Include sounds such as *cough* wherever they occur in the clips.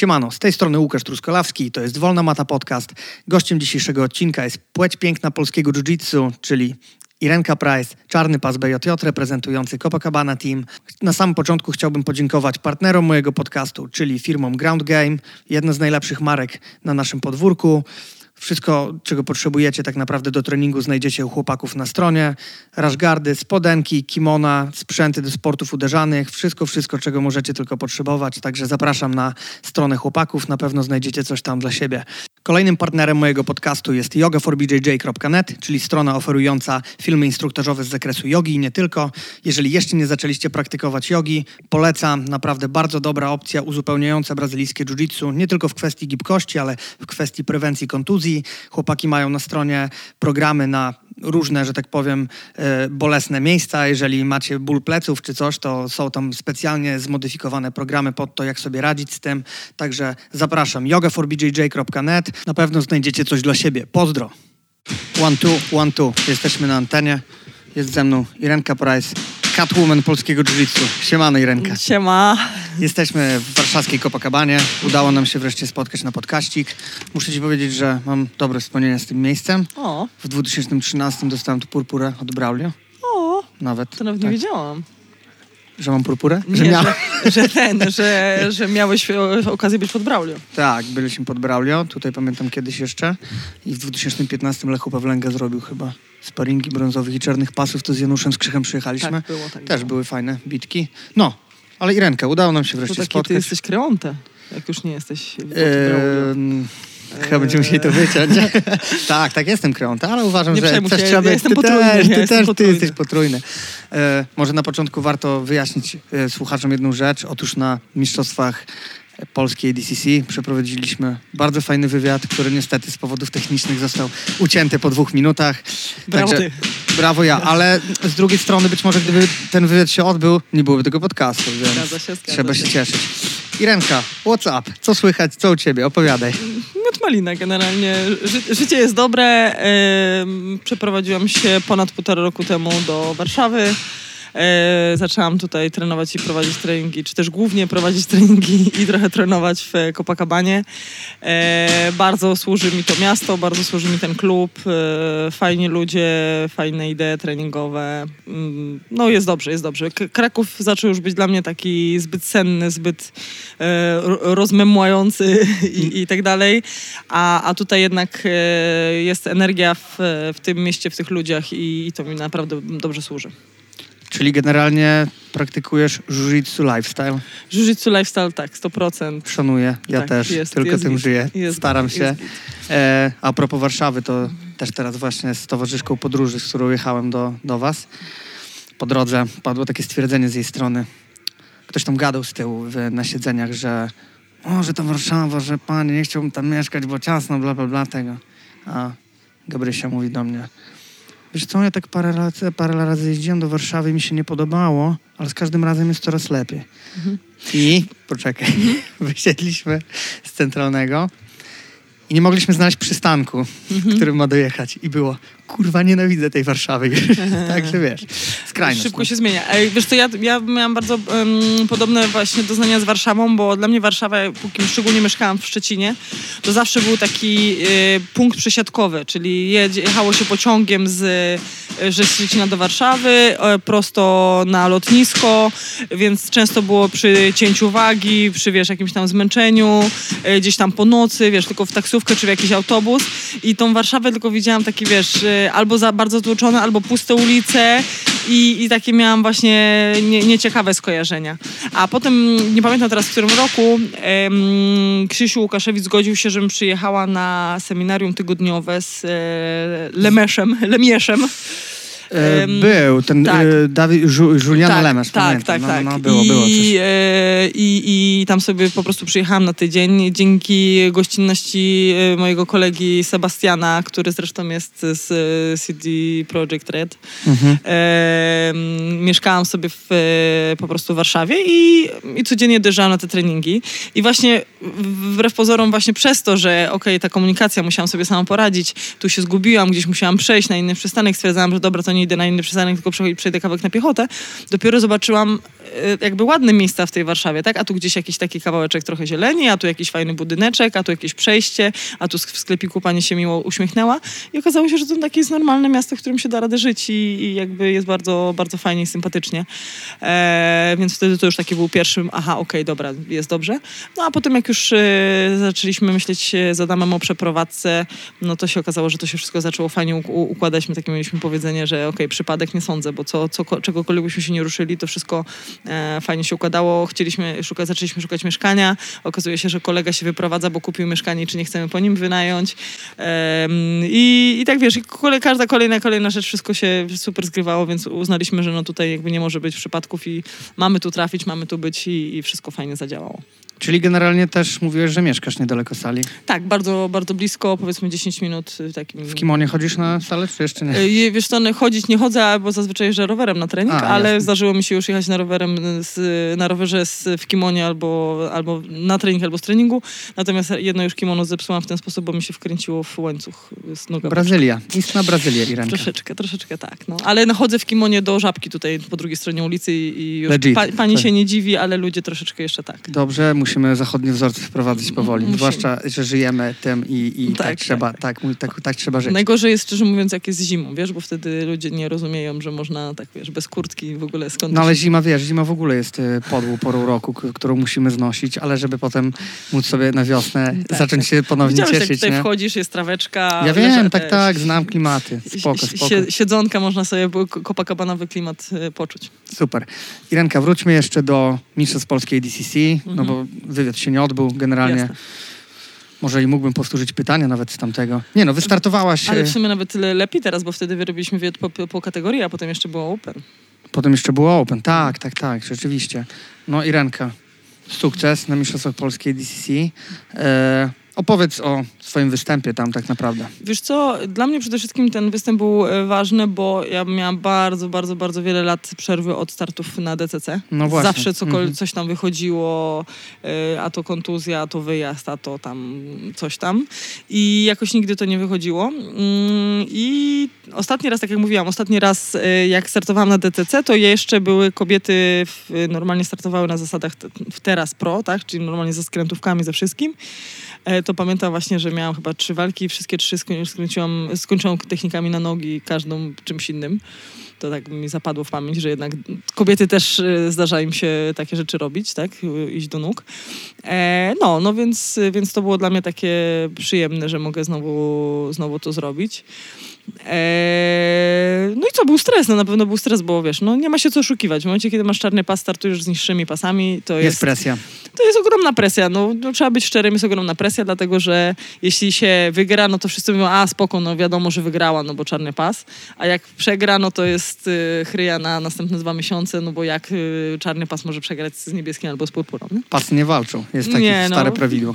Siemano, z tej strony Łukasz Truskolawski, to jest Wolna Mata Podcast. Gościem dzisiejszego odcinka jest płeć piękna polskiego jiu-jitsu, czyli Irenka Price, czarny pas BJJ reprezentujący Copacabana Team. Na samym początku chciałbym podziękować partnerom mojego podcastu, czyli firmom Ground Game, jedna z najlepszych marek na naszym podwórku. Wszystko, czego potrzebujecie tak naprawdę do treningu znajdziecie u chłopaków na stronie. Rashgardy, spodenki, kimona, sprzęty do sportów uderzanych. Wszystko, wszystko, czego możecie tylko potrzebować. Także zapraszam na stronę chłopaków. Na pewno znajdziecie coś tam dla siebie. Kolejnym partnerem mojego podcastu jest yogaforbjj.net, czyli strona oferująca filmy instruktażowe z zakresu jogi i nie tylko. Jeżeli jeszcze nie zaczęliście praktykować jogi, polecam. Naprawdę bardzo dobra opcja uzupełniająca brazylijskie jiu-jitsu, nie tylko w kwestii gibkości, ale w kwestii prewencji kontuzji. Chłopaki mają na stronie programy na różne, że tak powiem, e, bolesne miejsca. Jeżeli macie ból pleców czy coś, to są tam specjalnie zmodyfikowane programy pod to, jak sobie radzić z tym. Także zapraszam yogaforbjj.net. Na pewno znajdziecie coś dla siebie. Pozdro. One, two, one, two. Jesteśmy na antenie. Jest ze mną Irenka Price, Catwoman polskiego jiu-jitsu. Siemano Irenka. Siema. Jesteśmy w warszawskiej Copacabanie. Udało nam się wreszcie spotkać na podkaścik. Muszę ci powiedzieć, że mam dobre wspomnienia z tym miejscem. O, W 2013 dostałem tu purpurę od Braulio. o, Nawet. to nawet tak. nie wiedziałam. Że mam purpurę? Nie, że miałem. że, *laughs* że ten, że, że miałeś o- okazję być pod Braulio. Tak, byliśmy pod Braulio. Tutaj pamiętam kiedyś jeszcze. I w 2015 Lechu Pawlenga zrobił chyba sparingi brązowych i czarnych pasów. To z Januszem Skrzychem przyjechaliśmy. Tak było, tak Też było. były fajne bitki. No, ale Irenka, udało nam się To wreszcie takie ty spotkać. jesteś kreonte, jak już nie jesteś. Ehm, Chyba będziemy musieli to wyciąć. *laughs* tak, tak, jestem kreonta, ale uważam, Nie że też się, trzeba być. jestem Ty też, ty też, ty jesteś potrójny. E, może na początku warto wyjaśnić e, słuchaczom jedną rzecz. Otóż na mistrzostwach polskiej DCC przeprowadziliśmy bardzo fajny wywiad, który niestety z powodów technicznych został ucięty po dwóch minutach. Brawo Także-. Brawo ja, ale z drugiej strony być może gdyby ten wywiad się odbył, nie byłoby tego podcastu, więc Zgadza się, zgadza trzeba się cieszyć. Irenka, what's up? Co słychać? Co u ciebie? Opowiadaj. Miód malina generalnie. Ży, życie jest dobre. Em, przeprowadziłam się ponad półtora roku temu do Warszawy. E, zaczęłam tutaj trenować i prowadzić treningi, czy też głównie prowadzić treningi i trochę trenować w Copacabanie. E, bardzo służy mi to miasto, bardzo służy mi ten klub. E, fajni ludzie, fajne idee treningowe. Mm, No jest dobrze, jest dobrze. K- Kraków zaczął już być dla mnie taki zbyt senny, zbyt e, ro- rozmemłający *laughs* i, i tak dalej. A, a tutaj jednak e, jest energia w, w tym mieście, w tych ludziach i, i to mi naprawdę dobrze służy. Czyli generalnie praktykujesz jiu-jitsu lifestyle. Jiu-jitsu lifestyle tak, 100%. Szanuję, ja Tak, też, jest- tylko jest tym żyję, Jest staram się. E, a propos Warszawy, to też teraz właśnie z towarzyszką podróży, z którą jechałem do, do was, po drodze padło takie stwierdzenie z jej strony. Ktoś tam gadał z tyłu na siedzeniach, że o, że to Warszawa, że panie, nie chciałbym tam mieszkać, bo ciasno, bla, bla, bla, tego. A Gabrysia mówi do mnie, wiesz co, ja tak parę razy, parę razy jeździłem do Warszawy i mi się nie podobało, ale z każdym razem jest coraz lepiej. I, poczekaj, *laughs* wysiedliśmy z centralnego i nie mogliśmy znaleźć przystanku, w którym ma dojechać. I było, kurwa, nienawidzę tej Warszawy. *laughs* Także wiesz, skrajność. Szybko no. się zmienia. Ej, wiesz to ja, ja miałam bardzo em, podobne właśnie doznania z Warszawą, bo dla mnie Warszawa, póki szczególnie mieszkałam w Szczecinie, to zawsze był taki e, punkt przesiadkowy, czyli jechało się pociągiem z, e, ze Szczecina do Warszawy, e, prosto na lotnisko, więc często było przy cięciu wagi, przy wiesz, jakimś tam zmęczeniu, e, gdzieś tam po nocy, wiesz, tylko w taksówkę czy w jakiś autobus i tą Warszawę tylko widziałam takie, wiesz, albo za bardzo stłuczone, albo puste ulice i, i takie miałam właśnie nie, nieciekawe skojarzenia. A potem, nie pamiętam teraz w którym roku, em, Krzysiu Łukaszewicz zgodził się, żebym przyjechała na seminarium tygodniowe z e, Lemeszem, *laughs* Lemieszem. E, Był ten tak. e, Dawid, Żu, Julian tak, tak, pamiętam. tak, no, tak. No, no, było, I, było e, i, I tam sobie po prostu przyjechałam na tydzień dzięki gościnności mojego kolegi Sebastiana, który zresztą jest z CD Projekt Red. Mhm. Mieszkałam sobie w, po prostu w Warszawie i, i codziennie dojeżdżałam na te treningi. I właśnie wbrew pozorom właśnie przez to, że okej, ta komunikacja, musiałam sobie sama poradzić, tu się zgubiłam, gdzieś musiałam przejść na inny przystanek, stwierdzałam, że dobra, to nie nie idę na inny przystanek, tylko przejdę kawałek na piechotę, dopiero zobaczyłam e, jakby ładne miejsca w tej Warszawie, tak? A tu gdzieś jakiś taki kawałeczek trochę zieleni, a tu jakiś fajny budyneczek, a tu jakieś przejście, a tu w sklepiku pani się miło uśmiechnęła i okazało się, że to takie jest normalne miasto, w którym się da radę żyć i, i jakby jest bardzo, bardzo fajnie i sympatycznie. E, więc wtedy to już taki był pierwszym, aha, okej, okay, dobra, jest dobrze. No a potem jak już e, zaczęliśmy myśleć z Adamem o przeprowadzce, no to się okazało, że to się wszystko zaczęło fajnie układać. My takie mieliśmy powiedzenie, że okej, okay, przypadek nie sądzę, bo co, co, czegokolwiek byśmy się nie ruszyli, to wszystko e, fajnie się układało. Chcieliśmy szukać, zaczęliśmy szukać mieszkania. Okazuje się, że kolega się wyprowadza, bo kupił mieszkanie, czy nie chcemy po nim wynająć. E, i, I tak wiesz, kolej, każda kolejna, kolejna rzecz, wszystko się super zgrywało, więc uznaliśmy, że no tutaj jakby nie może być przypadków i mamy tu trafić, mamy tu być i, i wszystko fajnie zadziałało. Czyli generalnie też mówiłeś, że mieszkasz niedaleko sali. Tak, bardzo, bardzo blisko, powiedzmy 10 minut. Takim... W kimonie chodzisz na salę, czy jeszcze nie? Y, wiesz co, no, chodzić nie chodzę, bo zazwyczaj jeżdżę rowerem na trening, A, ale jasne. zdarzyło mi się już jechać na, rowerem z, na rowerze z, w kimonie albo, albo na trening, albo z treningu. Natomiast jedno już kimono zepsułam w ten sposób, bo mi się wkręciło w łańcuch z nogą. Brazylia. Istna Brazylia, Iranka. Troszeczkę, troszeczkę tak. No. Ale no, chodzę w kimonie do żabki tutaj po drugiej stronie ulicy i już pa, pani tak. się nie dziwi, ale ludzie troszeczkę jeszcze tak. Dobrze, musimy zachodnie wzorce wprowadzać powoli. Musimy. Zwłaszcza, że żyjemy tym i, i tak, tak, trzeba, tak. Tak, tak, tak, trzeba żyć. Najgorzej jest, szczerze mówiąc, jak jest zimą, wiesz, bo wtedy ludzie nie rozumieją, że można tak, wiesz, bez kurtki w ogóle skąd... No ale zima, wiesz, zima w ogóle jest y, podłą porą roku, którą musimy znosić, ale żeby potem móc sobie na wiosnę tak, zacząć się ponownie Widziałeś, cieszyć, jak tutaj nie? wchodzisz, jest traweczka. Ja wiem, tak, tak, znam klimaty. Spoko, spoko. Siedzonka, można sobie kopakabanowy klimat y, poczuć. Super. Irenka, wróćmy jeszcze do Mistrzostw Polskiej DCC, mhm. no bo wywiad się nie odbył generalnie. Jasne. Może i mógłbym powtórzyć pytania nawet z tamtego. Nie no, wystartowałaś... Ale w sumie nawet lepiej teraz, bo wtedy wyrobiliśmy wywiad po, po kategorii, a potem jeszcze było Open. Potem jeszcze było Open, tak, tak, tak, rzeczywiście. No Irenka, sukces na Mistrzostwach Polskiej DCC. E, Opowiedz o swoim występie tam tak naprawdę. Wiesz co, dla mnie przede wszystkim ten występ był e, ważny, bo ja miałam bardzo, bardzo, bardzo wiele lat przerwy od startów na DCC. No właśnie. Zawsze cokolwiek, mhm. coś tam wychodziło, e, a to kontuzja, a to wyjazd, a to tam coś tam. I jakoś nigdy to nie wychodziło. Mm, I ostatni raz, tak jak mówiłam, ostatni raz e, jak startowałam na DCC, to jeszcze były kobiety, w, normalnie startowały na zasadach w teraz pro, tak? czyli normalnie ze skrętówkami, ze wszystkim. E, to pamiętam właśnie, że miałam chyba trzy walki, wszystkie trzy skończyłam, skończyłam technikami na nogi, każdą czymś innym. To tak mi zapadło w pamięć, że jednak kobiety też e, zdarza im się takie rzeczy robić, tak? Iść do nóg. E, no, no więc, więc to było dla mnie takie przyjemne, że mogę znowu, znowu to zrobić. Eee, no i co, był stres, no na pewno był stres, bo wiesz, no nie ma się co oszukiwać. W momencie, kiedy masz czarny pas, startujesz z niższymi pasami, to jest... Jest presja. To jest ogromna presja, no, no, trzeba być szczerym, jest ogromna presja, dlatego, że jeśli się wygra, no to wszyscy mówią, a spoko, no wiadomo, że wygrała, no bo czarny pas, a jak przegra, no to jest y, chryja na następne dwa miesiące, no bo jak y, czarny pas może przegrać z niebieskim albo z purpurą, nie? Pasy nie walczą, jest takie nie, stare no, prawidło.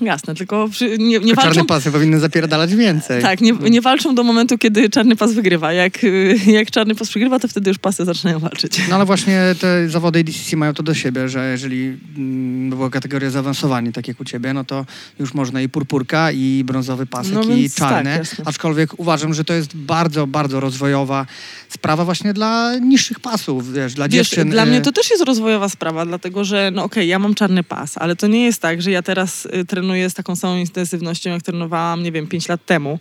Jasne, tylko nie, nie walczą... Czarne pasy powinny zapierdalać więcej. Tak, nie, nie walczą do momentu, kiedy czarny pas wygrywa. Jak, jak czarny pas przegrywa, to wtedy już pasy zaczynają walczyć. No ale właśnie te zawody DCC mają to do siebie, że jeżeli mm, była kategoria zaawansowanie, tak jak u ciebie, no to już można i purpurka, i brązowy pasek, no i czarny. Tak, aczkolwiek uważam, że to jest bardzo, bardzo rozwojowa sprawa właśnie dla niższych pasów, wiesz, dla wiesz, dziewczyn. Dla mnie y- to też jest rozwojowa sprawa, dlatego że, no okej, okay, ja mam czarny pas, ale to nie jest tak, że ja teraz y, trenuję trenuję z taką samą intensywnością, jak trenowałam, nie wiem, 5 lat temu.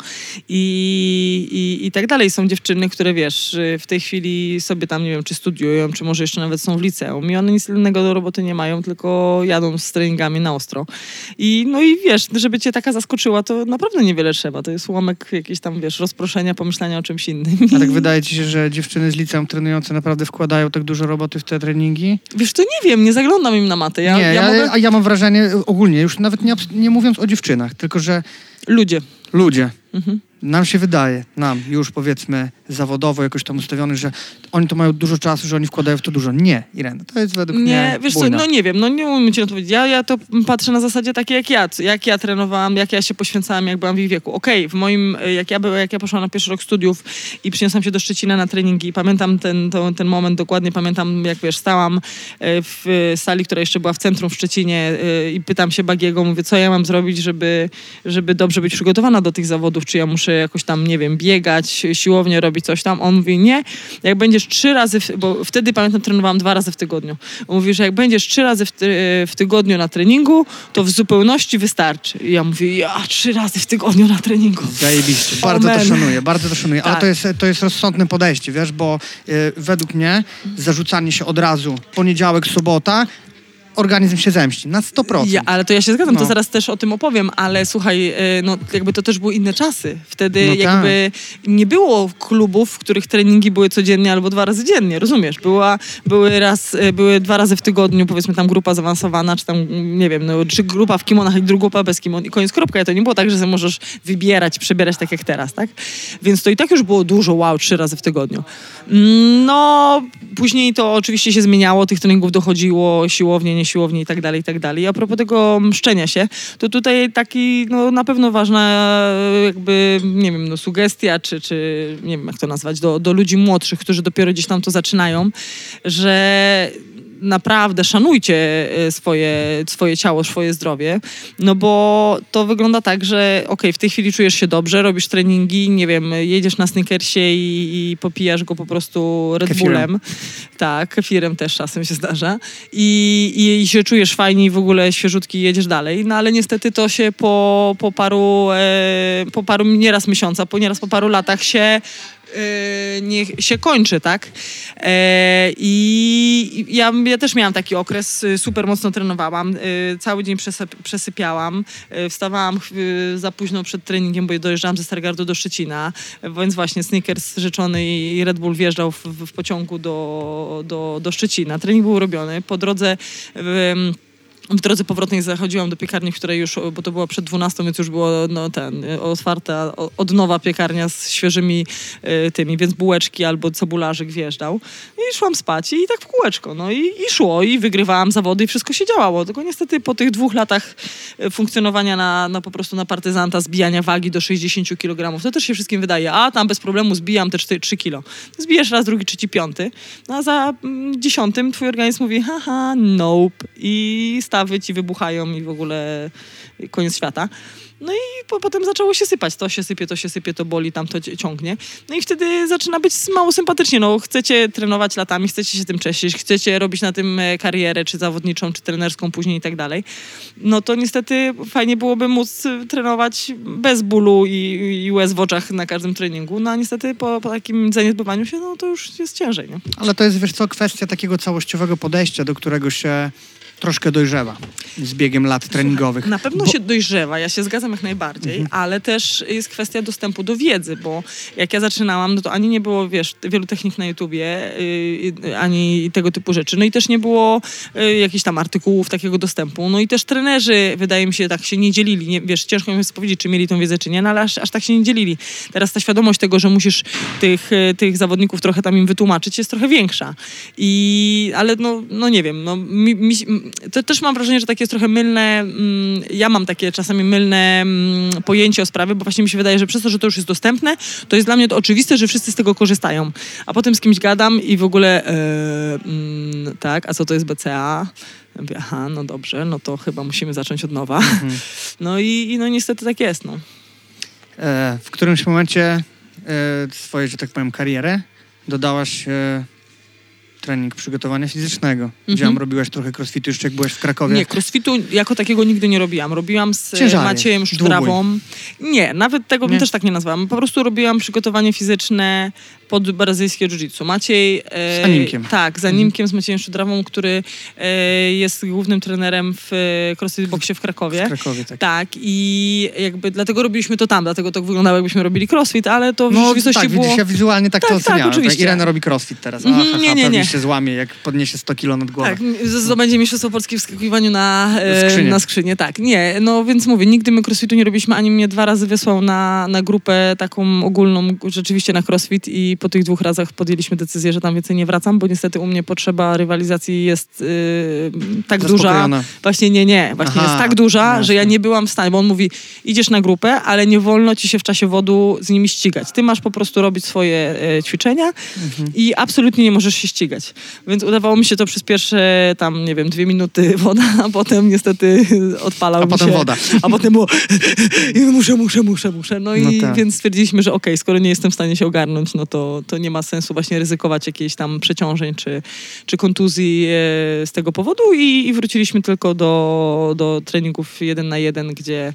I, i, I tak dalej. Są dziewczyny, które wiesz, w tej chwili sobie tam, nie wiem, czy studiują, czy może jeszcze nawet są w liceum i one nic innego do roboty nie mają, tylko jadą z treningami na ostro. I no i wiesz, żeby cię taka zaskoczyła, to naprawdę niewiele trzeba. To jest ułamek jakiegoś tam, wiesz, rozproszenia, pomyślenia o czymś innym. A tak *laughs* wydaje ci się, że dziewczyny z liceum trenujące naprawdę wkładają tak dużo roboty w te treningi? Wiesz, to nie wiem, nie zaglądam im na matę. Ja, nie, ja, ja, mogę... ja mam wrażenie ogólnie, już nawet nie, nie mówiąc o dziewczynach, tylko że... Ludzie. Ludzie. Mhm nam się wydaje, nam już powiedzmy zawodowo jakoś tam ustawiony, że oni to mają dużo czasu, że oni wkładają w to dużo. Nie, Irena, to jest według nie, mnie Nie, wiesz co, no nie wiem, no nie umiem ci odpowiedzieć. Ja, ja to patrzę na zasadzie takiej jak ja, jak ja trenowałam, jak ja się poświęcałam, jak byłam w ich wieku. Okej, okay, w moim, jak ja, jak ja poszłam na pierwszy rok studiów i przyniosłam się do Szczecina na treningi i pamiętam ten, to, ten moment dokładnie, pamiętam jak wiesz, stałam e, w sali, która jeszcze była w centrum w Szczecinie e, i pytam się Bagiego, mówię, co ja mam zrobić, żeby, żeby dobrze być przygotowana do tych zawodów, czy ja muszę jakoś tam, nie wiem, biegać, siłownie robić coś tam. On mówi, nie, jak będziesz trzy razy, w, bo wtedy pamiętam, trenowałam dwa razy w tygodniu. On mówi, że jak będziesz trzy razy w, ty, w tygodniu na treningu, to w zupełności wystarczy. I ja mówię, ja trzy razy w tygodniu na treningu. Zajebiście, *laughs* bardzo Amen. to szanuję, bardzo to szanuję. Ale Tak. to jest, to jest rozsądne podejście, wiesz, bo y, według mnie zarzucanie się od razu poniedziałek, sobota, organizm się zemści na 100%. Ja, ale to ja się zgadzam, to No. zaraz też o tym opowiem, ale słuchaj, e, no jakby to też były inne czasy. Wtedy No jakby nie było klubów, w których treningi były codziennie albo dwa razy dziennie, rozumiesz? Była, były, raz, e, były dwa razy w tygodniu, powiedzmy tam grupa zaawansowana, czy tam, nie wiem, no, czy grupa w kimonach i druga grupa bez kimon i koniec kropka. I to nie było tak, że możesz wybierać, przebierać tak jak teraz, tak? Więc to i tak już było dużo, wow, trzy razy w tygodniu. Mm, No, później to oczywiście się zmieniało, tych treningów dochodziło, siłownie, nie siłownie i tak dalej, i tak dalej. A propos tego mszczenia się, to tutaj taki, no na pewno ważna jakby, nie wiem, no sugestia, czy, czy nie wiem jak to nazwać, do, do ludzi młodszych, którzy dopiero gdzieś tam to zaczynają, że naprawdę szanujcie e, swoje, swoje ciało, swoje zdrowie, no bo to wygląda tak, że okej, w tej chwili czujesz się dobrze, robisz treningi, nie wiem, jedziesz na sneakersie i, i popijasz go po prostu Red Kefirem. Bullem. Tak, kefirem też czasem się zdarza. I, i, się czujesz fajnie i w ogóle świeżutki jedziesz dalej. No ale niestety to się po, po paru, e, po paru nieraz miesiąca, po nieraz po paru latach się nie, się kończy, tak? E, I ja, ja też miałam taki okres, y, super mocno trenowałam, y, cały dzień przesyp, przesypiałam, y, wstawałam y, za późno przed treningiem, bo dojeżdżałam ze Stargardu do Szczecina, więc właśnie Snickers rzeczony i Red Bull wjeżdżał w, w pociągu do, do, do Szczecina. Trening był robiony, po drodze... ym, w drodze powrotnej zachodziłam do piekarni, w której już, bo to było przed 12, więc już było no, ten, otwarta od nowa piekarnia z świeżymi y, tymi, więc bułeczki albo cebularzyk wjeżdżał. I szłam spać i tak w kółeczko. No i, i szło i wygrywałam zawody i wszystko się działało. Tylko niestety po tych dwóch latach y, funkcjonowania na, na po prostu na partyzanta, zbijania wagi do 60 kg, to też się wszystkim wydaje, a tam bez problemu zbijam te 4, 3 kilo. Zbijesz raz, drugi, trzeci, piąty, no a za mm, dziesiątym twój organizm mówi haha, nope i stawy ci wybuchają i w ogóle koniec świata. No i po, potem zaczęło się sypać. To się sypie, to się sypie, to boli, tam to ciągnie. No i wtedy zaczyna być mało sympatycznie. No, chcecie trenować latami, chcecie się tym cieszyć, chcecie robić na tym e, karierę, czy zawodniczą, czy trenerską później i tak dalej. No to niestety fajnie byłoby móc trenować bez bólu i, i łez w oczach na każdym treningu. No a niestety po, po takim zaniedbywaniu się, no to już jest ciężej. Nie? Ale to jest, wiesz co, kwestia takiego całościowego podejścia, do którego się troszkę dojrzewa z biegiem lat treningowych. Na pewno Bo- się dojrzewa, ja się zgadzam jak najbardziej, ale też jest kwestia dostępu do wiedzy, bo jak ja zaczynałam, no to ani nie było, wiesz, wielu technik na YouTubie, yy, ani tego typu rzeczy, no i też nie było yy, jakichś tam artykułów takiego dostępu, no i też trenerzy, wydaje mi się, tak się nie dzielili, nie, wiesz, ciężko mi jest powiedzieć, czy mieli tą wiedzę, czy nie, no ale aż, aż tak się nie dzielili. Teraz ta świadomość tego, że musisz tych, yy, tych zawodników trochę tam im wytłumaczyć, jest trochę większa. I, ale no, no nie wiem, no, mi, mi, to też mam wrażenie, że takie jest trochę mylne, mm, ja mam takie czasami mylne mm, pojęcie o sprawie, bo właśnie mi się wydaje, że przez to, że to już jest dostępne, to jest dla mnie to oczywiste, że wszyscy z tego korzystają. A potem z kimś gadam i w ogóle, mm, tak, a co to jest BCA? Ja Mówię, aha, no dobrze, no to chyba musimy zacząć od nowa. *laughs* No i, i no niestety tak jest, no. E, w którymś momencie e, swojej, że tak powiem, kariery dodałaś e, trening przygotowania fizycznego. Widziałam, robiłaś trochę crossfitu jeszcze jak byłeś w Krakowie. Nie, crossfitu jako takiego nigdy nie robiłam. Robiłam z Ciężary, Maciejem. Sztrawą. Nie, nawet tego bym Nie? też tak nie nazwałam. Po prostu robiłam przygotowanie fizyczne pod brazylijskie jiu-jitsu. Maciej... E, Z Animkiem. Tak, z Animkiem, z Maciejem Sztrawą, który e, jest głównym trenerem w e, CrossFit Boxie w Krakowie. W Krakowie, tak. Tak, i jakby dlatego robiliśmy to tam, dlatego to wyglądało jakbyśmy robili crossfit, ale to w No rzeczywistości tak, było... widzisz, ja wizualnie tak, Tak, to tak, oceniałem. oczywiście. Irena robi crossfit teraz. Mhm, Aha, nie, nie, nie. Się złamie, jak podniesie 100 kilo nad głową. Tak, zdobędzie mistrzostwo Polski w skakiwaniu na, e, Skrzynię. na skrzynię. Tak, nie, no więc mówię, nigdy my crossfitu nie robiliśmy, ani mnie dwa razy wysłał na, na grupę taką ogólną, rzeczywiście na crossfit i po tych dwóch razach podjęliśmy decyzję, że tam więcej nie wracam, bo niestety u mnie potrzeba rywalizacji jest y, tak duża. Właśnie nie, nie, właśnie Aha, jest tak duża, że ja nie byłam w stanie, bo on mówi, idziesz na grupę, ale nie wolno ci się w czasie wodu z nimi ścigać. Ty masz po prostu robić swoje e, ćwiczenia Mhm. i absolutnie nie możesz się ścigać. Więc udawało mi się to przez pierwsze tam, nie wiem, dwie minuty *laughs* woda, a potem niestety odpalał A mi potem się. woda. A potem było *laughs* muszę, muszę, muszę, muszę. No, No i tak. więc stwierdziliśmy, że okej, skoro nie jestem w stanie się ogarnąć, no to, to nie ma sensu właśnie ryzykować jakichś tam przeciążeń czy, czy kontuzji e, z tego powodu i, i wróciliśmy tylko do, do treningów jeden na jeden, gdzie,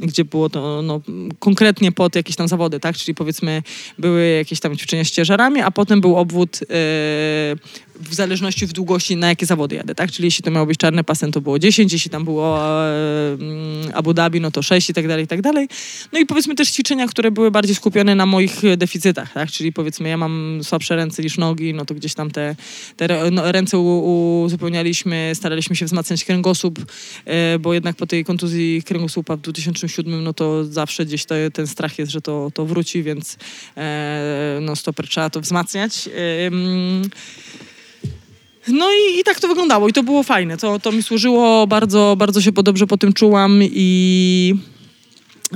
gdzie było to no, konkretnie pod jakieś tam zawody, tak? Czyli powiedzmy były jakieś tam ćwiczenia z ciężarami, a potem był obwód e, w zależności w długości, na jakie zawody jadę, tak? Czyli jeśli to miało być czarny pasem, to było 10, jeśli tam było e, mm, Abu Dhabi, no to 6 i tak dalej, i tak dalej. No i powiedzmy też ćwiczenia, które były bardziej skupione na moich e, deficytach, tak? Czyli powiedzmy ja mam słabsze ręce niż nogi, no to gdzieś tam te, te no, ręce uzupełnialiśmy, staraliśmy się wzmacniać kręgosłup, e, bo jednak po tej kontuzji kręgosłupa w 2007, no to zawsze gdzieś to, ten strach jest, że to, to wróci, więc e, no stoper trzeba to wzmacniać. Ym, no i, i tak to wyglądało i to było fajne. To, to mi służyło, bardzo, bardzo się dobrze po tym czułam i...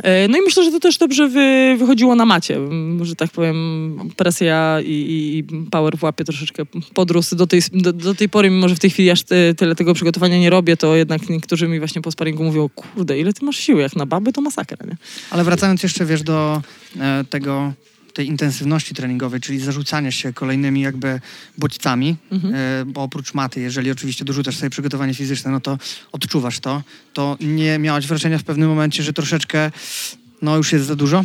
e, No i myślę, że to też dobrze wy, wychodziło na macie, że tak powiem, presja i, i i power w łapie troszeczkę podrósł. Do tej, do, do tej pory, mimo że w tej chwili aż ty, tyle tego przygotowania nie robię, to jednak niektórzy mi właśnie po sparingu mówią, kurde, ile ty masz siły, jak na baby to masakra, nie? Ale wracając jeszcze, wiesz, do e, tego, tej intensywności treningowej, czyli zarzucania się kolejnymi jakby bodźcami, Mhm. e, bo oprócz maty, jeżeli oczywiście dorzucasz sobie przygotowanie fizyczne, no to odczuwasz to, to nie miałaś wrażenia w pewnym momencie, że troszeczkę, no już jest za dużo?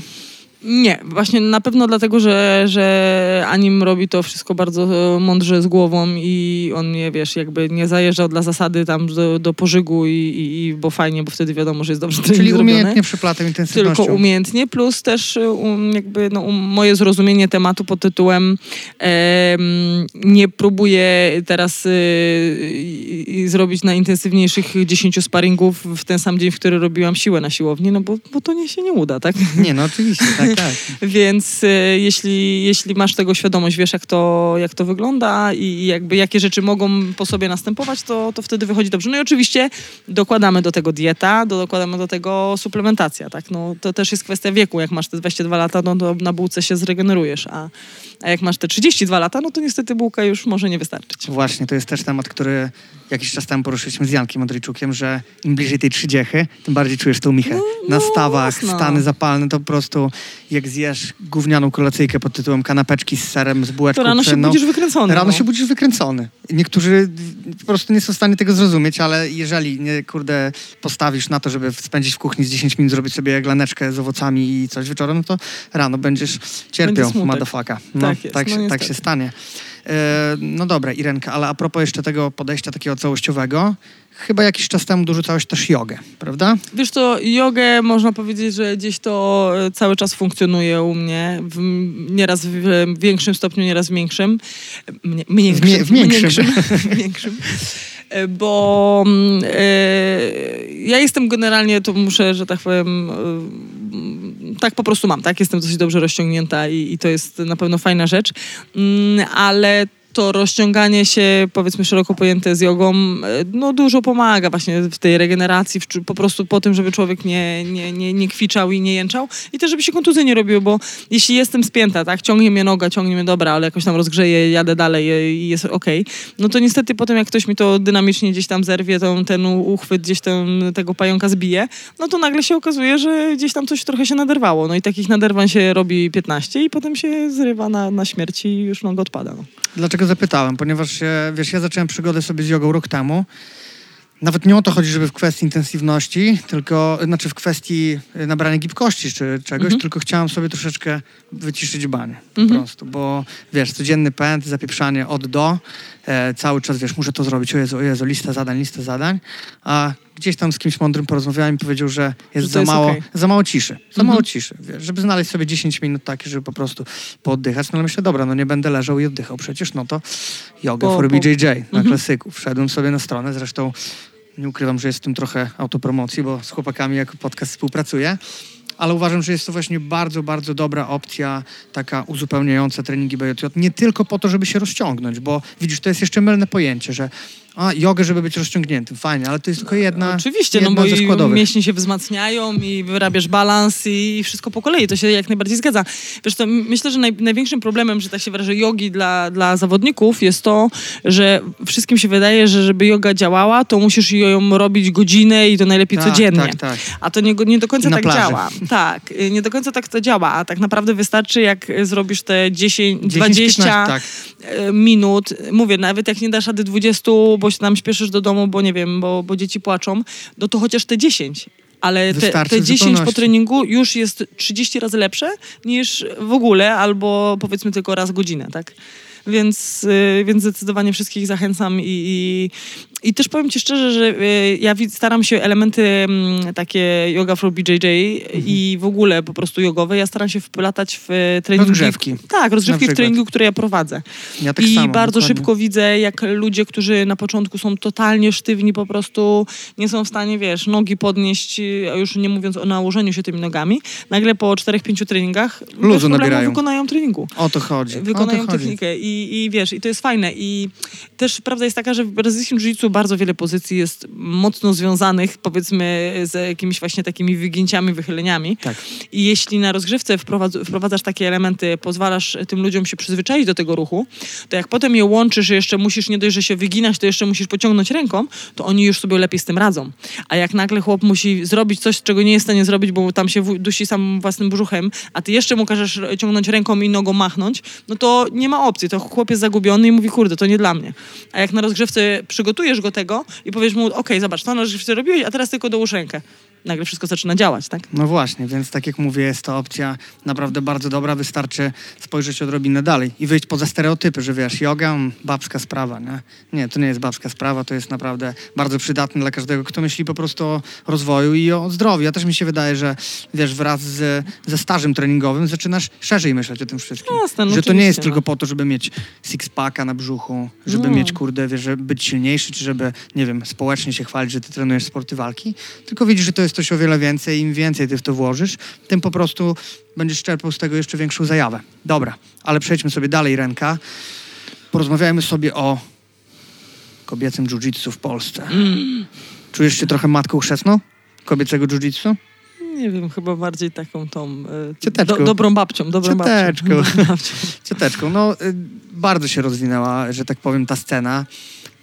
Nie, właśnie na pewno dlatego, że, że Anim robi to wszystko bardzo e, mądrze z głową i on nie, wiesz, jakby nie zajeżdżał dla zasady tam do, do pożygu i, i, i bo fajnie, bo wtedy wiadomo, że jest dobrze Czyli zrobiony. umiejętnie przeplatał intensywnością. Tylko umiejętnie, plus też um, jakby no, um, moje zrozumienie tematu pod tytułem em, nie próbuję teraz y, zrobić najintensywniejszych 10 sparingów w ten sam dzień, w który robiłam siłę na siłowni, no bo, bo to nie się nie uda, tak? Nie, no oczywiście, tak, tak. *laughs* Więc e, jeśli, jeśli masz tego świadomość, wiesz jak to, jak to wygląda i jakby jakie rzeczy mogą po sobie następować, to, to wtedy wychodzi dobrze. No i oczywiście dokładamy do tego dieta, do, dokładamy do tego suplementacja, tak? No, to też jest kwestia wieku. Jak masz te 22 lata, no to na bułce się zregenerujesz, a, a jak masz te 32 lata, no to niestety bułka już może nie wystarczyć. Właśnie, to jest też temat, który jakiś czas temu poruszyliśmy z Jankiem Odryczukiem, że im bliżej tej trzydziechy, tym bardziej czujesz tą michę. Na no, stawach, mocno. stany zapalne, to po prostu jak zjesz gównianą kolacyjkę pod tytułem kanapeczki z serem, z bułeczką To rano się budzisz wykręcony. Rano no. się budzisz wykręcony. Niektórzy po prostu nie są w stanie tego zrozumieć, ale jeżeli nie, kurde, postawisz na to, żeby spędzić w kuchni z 10 minut, zrobić sobie glaneczkę z owocami i coś wieczorem, no to rano będziesz cierpiał, motherfucka. No, Tak jest, tak, no się, tak się stanie. E, no dobra, Irenka, ale a propos jeszcze tego podejścia takiego całościowego, chyba jakiś czas temu dorzucałeś też jogę, prawda? Wiesz to jogę można powiedzieć, że gdzieś to e, cały czas funkcjonuje u mnie. W, nieraz w większym stopniu, nieraz w większym. Mnie, mniejszym, W mie- w większym. E, *laughs* Bo mm, e, ja jestem generalnie, to muszę, że tak powiem, e, tak po prostu mam, tak? Jestem dosyć dobrze rozciągnięta i, i to jest na pewno fajna rzecz, Mm, ale to rozciąganie się, powiedzmy szeroko pojęte z jogą, e, no dużo pomaga właśnie w tej regeneracji, w, po prostu po tym, żeby człowiek nie, nie, nie, nie kwiczał i nie jęczał i też, żeby się kontuzje nie robiły, bo jeśli jestem spięta, tak, ciągnie mnie noga, ciągnie mnie dobra, ale jakoś tam rozgrzeję, jadę dalej e, i jest okej, no to niestety potem jak ktoś mi to dynamicznie gdzieś tam zerwie, ten uchwyt gdzieś tego pająka zbije, no to nagle się okazuje, że gdzieś tam coś trochę się naderwało. No i takich naderwań się robi 15 i potem się zrywa na, na śmierć i już noga odpada. No. Dlaczego zapytałem? Ponieważ, wiesz, ja zacząłem przygodę sobie z jogą rok temu. Nawet nie o to chodzi, żeby w kwestii intensywności, tylko, znaczy w kwestii e, nabrania gibkości czy czegoś, Mhm. tylko chciałem sobie troszeczkę wyciszyć banie po Mhm. prostu, bo wiesz, codzienny pęd, zapieprzanie od do, e, cały czas, wiesz, muszę to zrobić, o Jezu, o Jezu, lista zadań, lista zadań, a gdzieś tam z kimś mądrym porozmawiałem i powiedział, że jest, Że za, jest mało, okej. za mało ciszy, za Mhm. mało ciszy, wiesz, żeby znaleźć sobie 10 minut takie, żeby po prostu pooddychać, no ale myślę, dobra, no nie będę leżał i oddychał przecież, no to yoga Po- for po- BJJ na Mhm. klasyku. Wszedłem sobie na stronę, zresztą nie ukrywam, że jest w tym trochę autopromocji, bo z chłopakami jako podcast współpracuję, ale uważam, że jest to właśnie bardzo, bardzo dobra opcja, taka uzupełniająca treningi BJJ. Nie tylko po to, żeby się rozciągnąć, bo widzisz, to jest jeszcze mylne pojęcie, że A, jogę, żeby być rozciągniętym, fajnie, ale to jest tylko jedna Oczywiście, jedna no bo ze składowych. mięśnie się wzmacniają i wyrabiasz balans i wszystko po kolei. To się jak najbardziej zgadza. Wiesz, to myślę, że naj, największym problemem, że tak się wyrażę, jogi dla, dla zawodników jest to, że wszystkim się wydaje, że żeby joga działała, to musisz ją robić godzinę i to najlepiej Tak, codziennie. tak, tak. A to nie, nie do końca tak plaży. działa. *laughs* Tak, y, nie do końca tak to działa. A tak naprawdę wystarczy, jak zrobisz te 10, 10, 20 15, tak. E, minut. Mówię, nawet jak nie dasz rady 20, bo się tam śpieszysz do domu, bo nie wiem, bo, bo dzieci płaczą, no to chociaż te 10. Ale te, te w 10 po treningu już jest 30 razy lepsze niż w ogóle, albo powiedzmy tylko raz godzinę, tak? Więc, y, więc zdecydowanie wszystkich zachęcam i, i, i też powiem ci szczerze, że y, ja staram się elementy mm, takie yoga for BJJ i w ogóle po prostu jogowe, ja staram się wplatać w e, treningi. Rozgrzewki. Tak, rozgrzewki w treningu, które ja prowadzę. Ja tak I samo, bardzo dokładnie. szybko widzę, jak ludzie, którzy na początku są totalnie sztywni, po prostu nie są w stanie, wiesz, nogi podnieść, a już nie mówiąc o nałożeniu się tymi nogami, nagle po 4-5 treningach problemu nabierają. wykonają treningu. O to chodzi. Wykonają to chodzi. technikę i, i wiesz, i to jest fajne. I też prawda jest taka, że w brazylijskim jiu bardzo wiele pozycji jest mocno związanych, powiedzmy, z jakimiś właśnie takimi wygięciami, wychyleniami. Tak. I jeśli na rozgrzewce wprowadz, wprowadzasz takie elementy, pozwalasz tym ludziom się przyzwyczaić do tego ruchu, to jak potem je łączysz, że jeszcze musisz nie dość, że się wyginać, to jeszcze musisz pociągnąć ręką, to oni już sobie lepiej z tym radzą. A jak nagle chłop musi zrobić coś, czego nie jest w stanie zrobić, bo tam się dusi sam własnym brzuchem, a ty jeszcze mu każesz ciągnąć ręką i nogą machnąć, no to nie ma opcji. To chłop jest zagubiony i mówi, kurde, to nie dla mnie. A jak na rozgrzewce przygotujesz go tego i powiesz mu, okej, zobacz, to na rozgrzewce robiłeś, a teraz tylko dołóż rękę. Nagle wszystko zaczyna działać, tak? No właśnie, więc tak jak mówię, jest to opcja naprawdę bardzo dobra. Wystarczy spojrzeć odrobinę dalej i wyjść poza stereotypy, że wiesz, yoga, mm, babska sprawa, nie? Nie, to nie jest babska sprawa, to jest naprawdę bardzo przydatne dla każdego, kto myśli po prostu o rozwoju i o zdrowiu. Ja też mi się wydaje, że wiesz, wraz z, ze stażem treningowym zaczynasz szerzej myśleć o tym wszystkim. Jasne, no że to nie jest oczywiście, tylko no. po to, żeby mieć six-packa na brzuchu, żeby No. mieć, kurde, wiesz, żeby być silniejszy, czy żeby, nie wiem, społecznie się chwalić, że ty trenujesz sporty walki, tylko widzisz, że to jest coś o wiele więcej. Im więcej ty w to włożysz, tym po prostu będziesz czerpał z tego jeszcze większą zajawę. Dobra, ale przejdźmy sobie dalej, Renka. Porozmawiajmy sobie o kobiecym jiu-jitsu w Polsce. Czujesz się trochę matką chrzestną kobiecego jiu-jitsu? Nie wiem, chyba bardziej taką tą e, Cioteczką. do, dobrą babcią, dobrą Cioteczką. babcią. Cioteczką, *laughs* no y, bardzo się rozwinęła, że tak powiem, ta scena.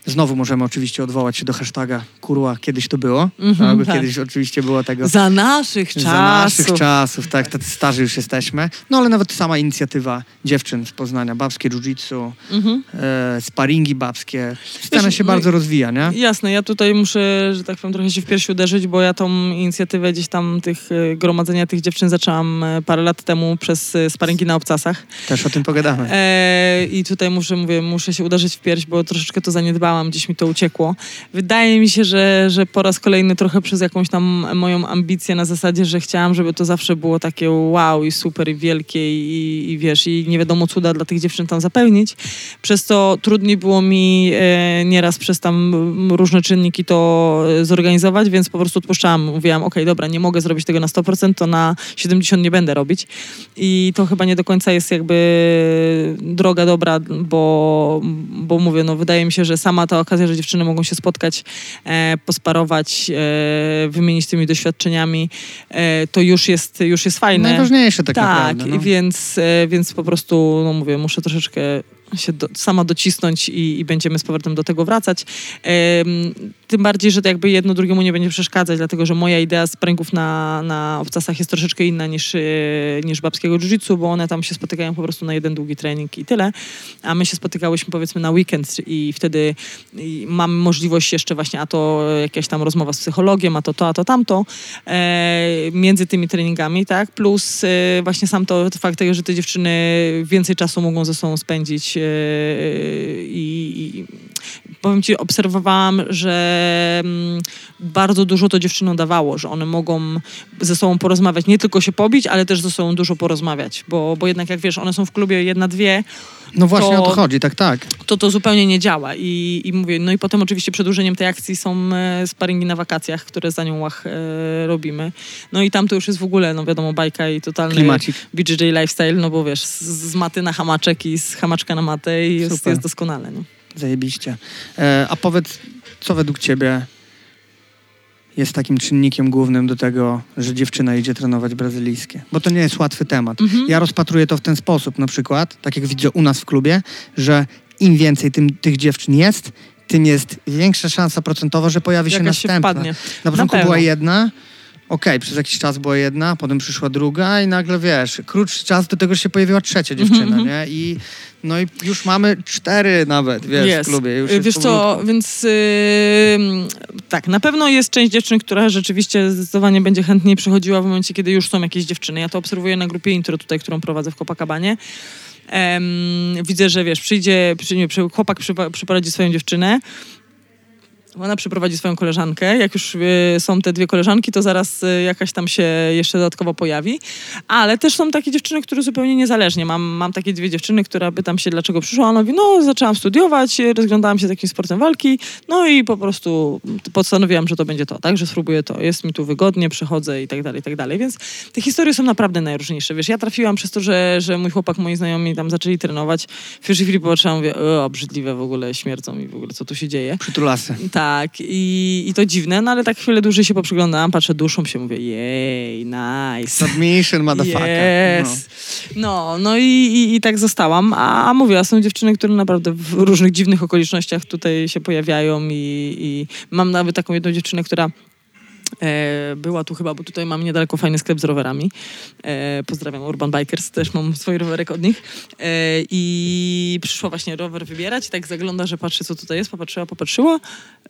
Znowu możemy oczywiście odwołać się do hashtaga kurwa, kiedyś to było. Mhm, albo tak. kiedyś oczywiście było tego. Za naszych czasów. Za naszych czasów, tak, tacy starzy już jesteśmy. No ale nawet sama inicjatywa dziewczyn z Poznania, babskie jiu-jitsu, Mhm. e, sparingi babskie. Scena Wiesz, się no bardzo rozwija, nie? Jasne, ja tutaj muszę, że tak powiem, trochę się w piersi uderzyć, bo ja tą inicjatywę gdzieś tam tych e, gromadzenia tych dziewczyn zaczęłam e, parę lat temu przez e, sparingi na obcasach. Też o tym pogadamy. E, I tutaj muszę, mówię, muszę się uderzyć w pierś, bo troszeczkę to zaniedbałam, gdzieś mi to uciekło. Wydaje mi się, że, że po raz kolejny trochę przez jakąś tam moją ambicję na zasadzie, że chciałam, żeby to zawsze było takie wow i super i wielkie i, i wiesz, i nie wiadomo cuda dla tych dziewczyn tam zapełnić. Przez to trudniej było mi e, nieraz przez tam różne czynniki to e, zorganizować, więc po prostu odpuszczałam. Mówiłam, okej, dobra, nie mogę zrobić tego na 100%, to na 70% nie będę robić. I to chyba nie do końca jest jakby droga dobra, bo, bo mówię, no wydaje mi się, że sama ta okazja, że dziewczyny mogą się spotkać, e, posparować, e, wymienić tymi doświadczeniami, e, to już jest, już jest fajne. Najważniejsze tak, tak, naprawdę. No. więc, e, więc po prostu, no mówię, muszę troszeczkę się do, sama docisnąć i, i będziemy z powrotem do tego wracać. Tym bardziej, że to jakby jedno drugiemu nie będzie przeszkadzać, dlatego że moja idea sparingów na, na obcasach jest troszeczkę inna niż, e, niż babskiego jiu-jitsu, bo one tam się spotykają po prostu na jeden długi trening i tyle, a my się spotykałyśmy powiedzmy na weekend i wtedy i mamy możliwość jeszcze właśnie, a to jakaś tam rozmowa z psychologiem, a to to, a to tamto, e, między tymi treningami, tak, plus e, właśnie sam to fakt tego, że te dziewczyny więcej czasu mogą ze sobą spędzić e, i, i powiem ci, obserwowałam, że mm, bardzo dużo to dziewczynom dawało, że one mogą ze sobą porozmawiać, nie tylko się pobić, ale też ze sobą dużo porozmawiać, bo, bo jednak jak wiesz, one są w klubie jedna, dwie, no właśnie to- o to chodzi, tak, tak. to to zupełnie nie działa. I, i mówię, no i potem oczywiście przedłużeniem tej akcji są e, sparingi na wakacjach, które za nią łach e, robimy. No i tam to już jest w ogóle, no wiadomo, bajka i totalny Klimacik. BJJ lifestyle, no bo wiesz, z, z maty na hamaczek i z hamaczka na matę i jest, jest doskonale. No. Zajebiście. E, a powiedz, co według ciebie jest takim czynnikiem głównym do tego, że dziewczyna idzie trenować brazylijskie? Bo to nie jest łatwy temat. Mhm. Ja rozpatruję to w ten sposób na przykład, tak jak widzę u nas w klubie, że im więcej tym, tych dziewczyn jest, tym jest większa szansa procentowa, że pojawi się się następna. wpadnie. Na początku pewno. była jedna, okej, przez jakiś czas była jedna, potem przyszła druga i nagle, wiesz, krótszy czas do tego się pojawiła trzecia dziewczyna, Mhm, nie? I, no i już mamy cztery nawet, wiesz, w klubie. Już Y, Wiesz co, więc yy, tak, na pewno jest część dziewczyn, która rzeczywiście zdecydowanie będzie chętniej przychodziła w momencie, kiedy już są jakieś dziewczyny. Ja to obserwuję na grupie intro tutaj, którą prowadzę w Copacabanie. Em, widzę, że wiesz, przyjdzie, przy, nie, chłopak przypa- przyprowadzi swoją dziewczynę, ona przyprowadzi swoją koleżankę. Jak już y, są te dwie koleżanki, to zaraz y, jakaś tam się jeszcze dodatkowo pojawi. Ale też są takie dziewczyny, które zupełnie niezależnie. Mam, mam takie dwie dziewczyny, która pytam się, dlaczego przyszła. Ona mówi, no zaczęłam studiować, y, rozglądałam się z takim sportem walki, no i po prostu postanowiłam, że to będzie to, tak, że spróbuję to. Jest mi tu wygodnie, przychodzę i tak dalej, i tak dalej. Więc te historie są naprawdę najróżniejsze. Wiesz, ja trafiłam przez to, że, że mój chłopak, moi znajomi tam zaczęli trenować. W pierwszej chwili popatrzyłam, mówię, obrzydliwe w ogóle, śmierdzą i w ogóle, co tu się dzieje. Przytulasy. Tak, i, i to dziwne, no ale tak chwilę dłużej się poprzyglądałam, patrzę duszą się, mówię, jej, nice. Submission, motherfucker. Yes. No, no i, i, i tak zostałam. A, a mówię, a są dziewczyny, które naprawdę w różnych dziwnych okolicznościach tutaj się pojawiają i, i mam nawet taką jedną dziewczynę, która była tu chyba, bo tutaj mam niedaleko fajny sklep z rowerami. E, pozdrawiam Urban Bikers, też mam swój rowerek od nich. E, I przyszła właśnie rower wybierać i tak zagląda, że patrzy, co tutaj jest. Popatrzyła, popatrzyła.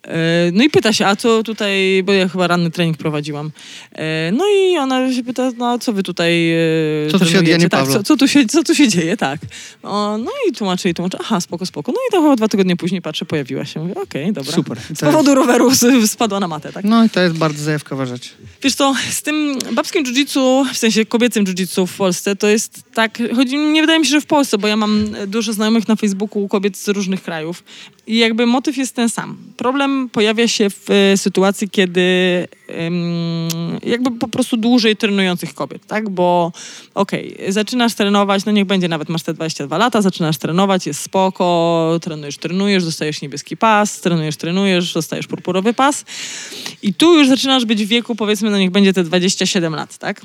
E, no i pyta się, a co tutaj, bo ja chyba ranny trening prowadziłam. E, no i ona się pyta, no co wy tutaj e, Co tu się dzieje, tak, Pawle? co, co, tu się, co tu się dzieje, tak. O, no i tłumaczy i tłumaczy, aha, spoko, spoko. No i to chyba dwa tygodnie później patrzę, pojawiła się. Mówię, okej, dobra. Super. Z powodu roweru spadła na matę, tak? no i to jest bardzo zajawkowa rzecz. Wiesz co, z tym babskim jiu-jitsu, w sensie kobiecym jiu-jitsu w Polsce, to jest tak, chodzi, nie wydaje mi się, że w Polsce, bo ja mam dużo znajomych na Facebooku kobiet z różnych krajów i jakby motyw jest ten sam. Problem pojawia się w e, sytuacji, kiedy em, jakby po prostu dłużej trenujących kobiet, tak? Bo okej, zaczynasz trenować, no niech będzie nawet masz te 22 lata, zaczynasz trenować, jest spoko, trenujesz, trenujesz, dostajesz niebieski pas, trenujesz, trenujesz, dostajesz purpurowy pas i tu już zaczynasz być w wieku, powiedzmy, no niech będzie te 27 lat, tak?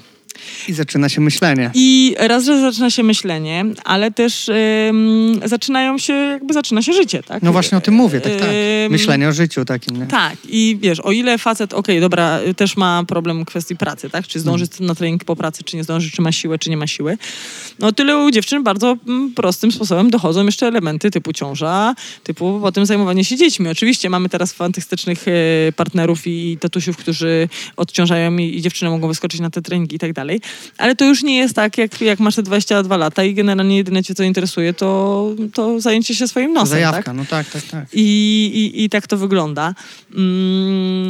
I zaczyna się myślenie. I raz, że zaczyna się myślenie, ale też ym, zaczynają się, jakby zaczyna się życie, tak? No właśnie o tym mówię, tak, tak. Myślenie o życiu takim, nie? tak, i wiesz, o ile facet, okej, dobra, y, też ma problem w kwestii pracy, tak? Czy zdąży Mhm. na trening po pracy, czy nie zdąży, czy ma siłę, czy nie ma siły. No tyle u dziewczyn bardzo mm, prostym sposobem dochodzą jeszcze elementy typu ciąża, typu potem zajmowanie się dziećmi. Oczywiście mamy teraz fantastycznych e, partnerów i tatusiów, którzy odciążają i, i dziewczyny mogą wyskoczyć na te treningi i tak dalej, ale to już nie jest tak, jak, jak masz te 22 lata i generalnie jedyne cię co interesuje, to, to zajęcie się swoim nosem, Zajawka, tak? no tak, tak, tak. I, i, I tak to wygląda. Mm,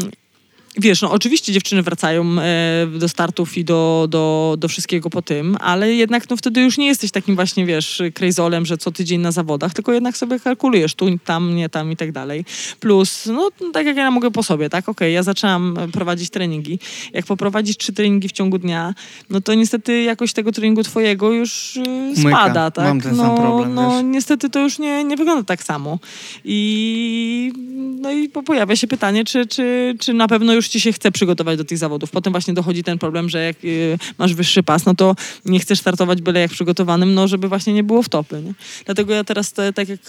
Wiesz, no oczywiście dziewczyny wracają e, do startów i do, do, do wszystkiego po tym, ale jednak no wtedy już nie jesteś takim właśnie, wiesz, krejzolem, że co tydzień na zawodach, tylko jednak sobie kalkulujesz tu, tam, nie tam i tak dalej. Plus, no tak jak ja mogę po sobie, tak? Okej, ja zaczęłam prowadzić treningi. Jak poprowadzić trzy treningi w ciągu dnia, no to niestety jakość tego treningu twojego już Umyka. spada, tak? Mam ten no, sam problem, no wiesz. niestety to już nie, nie wygląda tak samo. I, no i po- pojawia się pytanie, czy, czy, czy na pewno już ci się chce przygotować do tych zawodów. Potem właśnie dochodzi ten problem, że jak y, masz wyższy pas, no to nie chcesz startować byle jak przygotowanym, no żeby właśnie nie było wtopy. Nie? Dlatego ja teraz te, tak jak...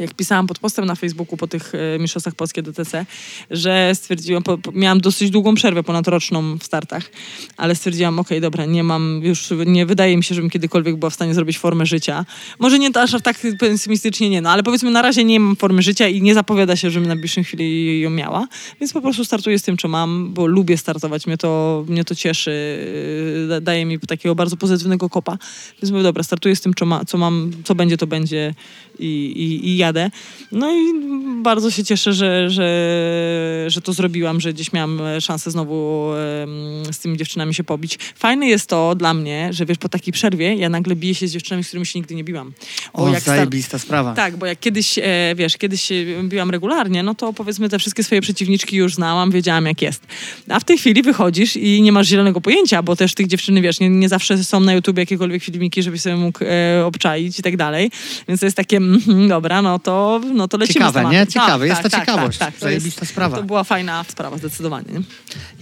jak pisałam pod postem na Facebooku po tych e, mistrzostwach polskie DTC, że stwierdziłam, po, miałam dosyć długą przerwę ponadroczną w startach, ale stwierdziłam, okej, dobra, nie mam, już nie wydaje mi się, żebym kiedykolwiek była w stanie zrobić formę życia. Może nie aż tak pesymistycznie nie, no ale powiedzmy na razie nie mam formy życia i nie zapowiada się, żebym na bliższej chwili ją miała, więc po prostu startuję z tym, co mam, bo lubię startować, mnie to, mnie to cieszy, da- daje mi takiego bardzo pozytywnego kopa, więc mówię, dobra, startuję z tym, co, ma, co mam, co będzie, to będzie i, i, i jadę. No i bardzo się cieszę, że, że, że to zrobiłam, że gdzieś miałam szansę znowu z tymi dziewczynami się pobić. Fajne jest to dla mnie, że wiesz, po takiej przerwie ja nagle biję się z dziewczynami, z którymi się nigdy nie biłam. Bo o, jak zajebista sprawa. Tak, bo jak kiedyś, e, wiesz, kiedyś się biłam regularnie, no to powiedzmy te wszystkie swoje przeciwniczki już znałam, wiedziałam jak jest. A w tej chwili wychodzisz i nie masz zielonego pojęcia, bo też tych dziewczyny, wiesz, nie, nie zawsze są na YouTube jakiekolwiek filmiki, żebyś sobie mógł e, obczaić i tak dalej. Więc to jest takie, mm, dobra, no to, no to lecimy Ciekawe, nie? Ciekawe, tak, jest tak, ta tak, ciekawość. Tak, tak, Zajebista jest, sprawa. To była fajna sprawa, zdecydowanie. Nie?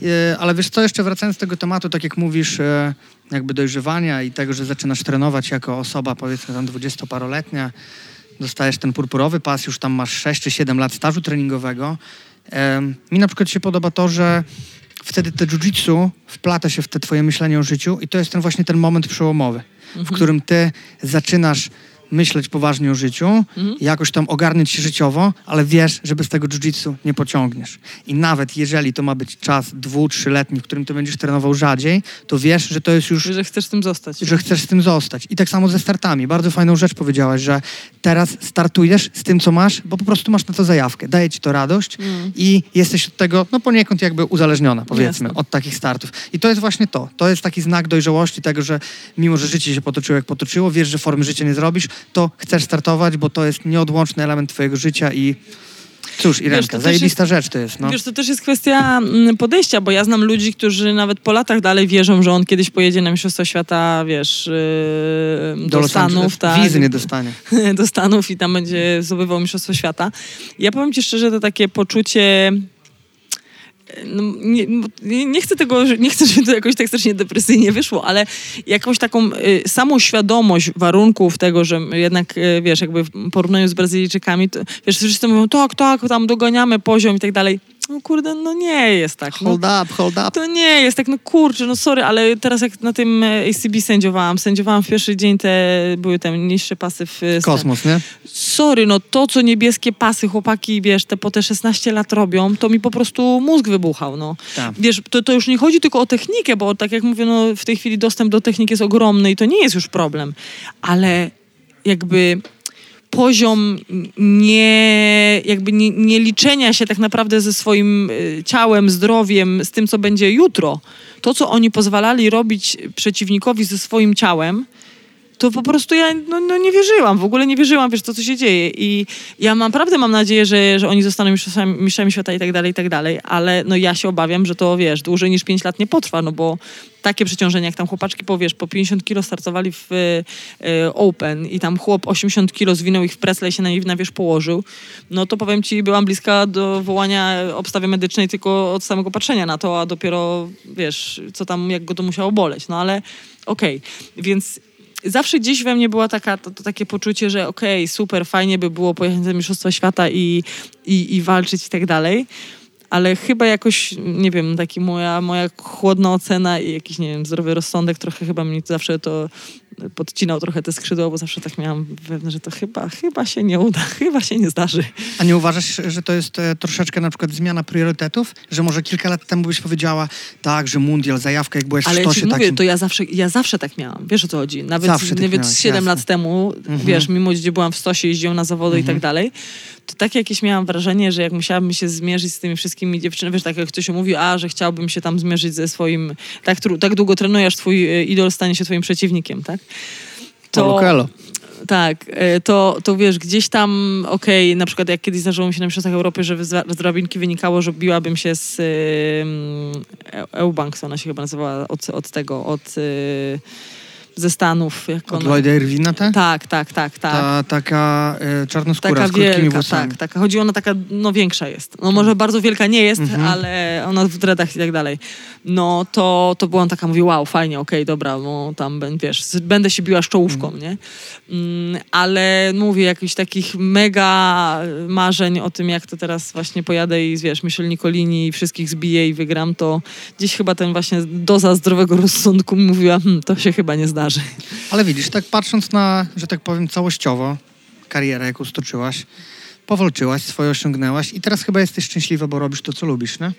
E, ale wiesz co, jeszcze wracając do tego tematu, tak jak mówisz, e, jakby dojrzewania i tego, że zaczynasz trenować jako osoba, powiedzmy tam dwudziestoparoletnia, dostajesz ten purpurowy pas, już tam masz 6 czy 7 lat stażu treningowego. Mi na przykład się podoba to, że wtedy te jiu-jitsu wplata się w te twoje myślenie o życiu i to jest ten właśnie ten moment przełomowy, mhm. w którym ty zaczynasz myśleć poważnie o życiu, mhm. jakoś tam ogarnąć się życiowo, ale wiesz, że bez tego jiu-jitsu nie pociągniesz. I nawet jeżeli to ma być czas dwu, trzyletni, w którym ty będziesz trenował rzadziej, to wiesz, że to jest już... Że chcesz z tym zostać. Że chcesz z tym zostać. I tak samo ze startami. Bardzo fajną rzecz powiedziałaś, że teraz startujesz z tym, co masz, bo po prostu masz na to zajawkę. Daje ci to radość mm. i jesteś od tego, no poniekąd jakby uzależniona, powiedzmy, Jasne. od takich startów. I to jest właśnie to. To jest taki znak dojrzałości tego, że mimo, że życie się potoczyło jak potoczyło, wiesz, że formy życia nie zrobisz, to chcesz startować, bo to jest nieodłączny element twojego życia i Cóż, Irenka, wiesz, zajebista jest, rzecz to jest. No. Wiesz, to też jest kwestia mm, podejścia, bo ja znam ludzi, którzy nawet po latach dalej wierzą, że on kiedyś pojedzie na Mistrzostwa Świata, wiesz, yy, do, do Stanów. Tak, Wizy nie dostanie. *laughs* do Stanów i tam będzie zdobywał Mistrzostwo Świata. Ja powiem ci szczerze, to takie poczucie no, nie, nie, chcę tego, nie chcę, żeby to jakoś tak strasznie depresyjnie wyszło, ale jakąś taką y, samą świadomość warunków tego, że jednak, y, wiesz, jakby w porównaniu z Brazylijczykami, to, wiesz, wszyscy mówią, tak, tak, tam doganiamy poziom i tak dalej no kurde, no nie jest tak. No. Hold no, up, hold up. To nie jest tak, no kurczę, no sorry, ale teraz jak na tym e, ACB sędziowałam, sędziowałam w pierwszy dzień te, były te niższe pasy w... E, Kosmos, nie? Sorry, no to, co niebieskie pasy chłopaki, wiesz, te po te 16 lat robią, to mi po prostu mózg wybuchał, no. Tak. Wiesz, to, to już nie chodzi tylko o technikę, bo tak jak mówię, no w tej chwili dostęp do techniki jest ogromny i to nie jest już problem, ale jakby poziom nie, jakby nie, nie, liczenia się tak naprawdę ze swoim y, ciałem, zdrowiem, z tym, co będzie jutro. To, co oni pozwalali robić przeciwnikowi ze swoim ciałem, to po prostu ja no, no, nie wierzyłam, w ogóle nie wierzyłam, wiesz, to, co się dzieje. I ja naprawdę mam nadzieję, że, że oni zostaną mistrzami, mistrzami świata i tak dalej, i tak dalej, ale no ja się obawiam, że to, wiesz, dłużej niż 5 lat nie potrwa, no bo takie przeciążenie, jak tam chłopaczki, powiesz, po 50 kilo startowali w y, Open i tam chłop 80 kilo zwinął ich w presle i się na, na wierzch położył, no to powiem ci, byłam bliska do wołania obstawy medycznej tylko od samego patrzenia na to, a dopiero, wiesz, co tam, jak go to musiało boleć, no ale okej, okay. więc zawsze gdzieś we mnie było taka, to, to takie poczucie, że okej, okay, super, fajnie by było pojechać na Mistrzostwa Świata i, i, i walczyć i tak dalej. Ale chyba jakoś, nie wiem, taki moja, moja chłodna ocena i jakiś, nie wiem, zdrowy rozsądek trochę chyba mi zawsze to podcinał trochę te skrzydła, bo zawsze tak miałam pewne, że to chyba, chyba się nie uda, *laughs* chyba się nie zdarzy. A nie uważasz, że to jest e, troszeczkę na przykład zmiana priorytetów? Że może kilka lat temu byś powiedziała, tak, że mundial, zajawka, jak byłeś Ale w sztosie ja mówię, to ja zawsze, ja zawsze tak miałam. Wiesz o co chodzi? Nawet, zawsze tak nawet 7 jasne. lat temu, mhm. wiesz, mimo gdzie byłam w stosie, jeździłam na zawody mhm. i tak mhm. dalej, to takie jakieś miałam wrażenie, że jak musiałabym się zmierzyć z tymi wszystkimi dziewczynami, wiesz, tak jak ktoś mówi, a, że chciałbym się tam zmierzyć ze swoim, tak, tak długo trenujesz, twój e, idol stanie się twoim przeciwnikiem, tak? To, tak, e, to, to wiesz, gdzieś tam, okej, okay, na przykład jak kiedyś zdarzyło mi się na Mistrzostwach Europy, że z, drabinki wynikało, że biłabym się z um, Eubank, ona się chyba nazywała, od, od tego, od... Y, ze Stanów. Jak Od Lloyda Irwina, tak? Tak, tak, tak. tak. Ta taka e, czarnoskóra taka z krótkimi wielka, włosami. Tak, taka. Chodzi ona taka, no większa jest. No może bardzo wielka nie jest, mhm. ale ona w dreadach i tak dalej. No to, to była taka, mówi, wow, fajnie, okej, okay, dobra, no tam, wiesz, będę się biła z czołówką, mhm. nie? Mm, ale mówię, jakichś takich mega marzeń o tym, jak to teraz właśnie pojadę i, wiesz, Michel Nicolini i wszystkich zbiję i wygram, to gdzieś chyba ten właśnie doza zdrowego rozsądku mówiła, hm, to się chyba nie zdarzy. Ale widzisz, tak patrząc na, że tak powiem, całościowo karierę, jaką stoczyłaś, powalczyłaś, swoje osiągnęłaś i teraz chyba jesteś szczęśliwa, bo robisz to, co lubisz, nie?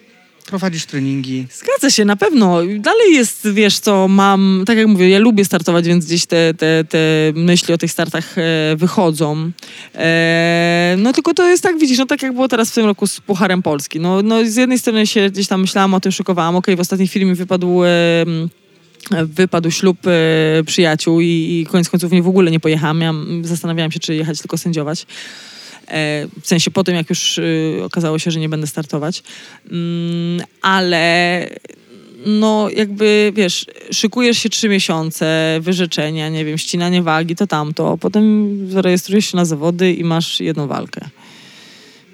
prowadzisz treningi. Zgadza się, na pewno. Dalej jest, wiesz co, mam, tak jak mówię, ja lubię startować, więc gdzieś te, te, te myśli o tych startach e, wychodzą. E, no tylko to jest tak, widzisz, no tak jak było teraz w tym roku z Pucharem Polski. No, no z jednej strony się gdzieś tam myślałam o tym, szykowałam, okej, w ostatniej chwili mi wypadł... E, wypadł ślub e, przyjaciół i, i koniec końców nie w ogóle nie pojechałam. Miałam, zastanawiałam się, czy jechać tylko sędziować. E, w sensie po tym, jak już y, okazało się, że nie będę startować. Mm, ale no jakby, wiesz, szykujesz się trzy miesiące, wyrzeczenia, nie wiem, ścinanie wagi, to tamto, potem zarejestrujesz się na zawody i masz jedną walkę.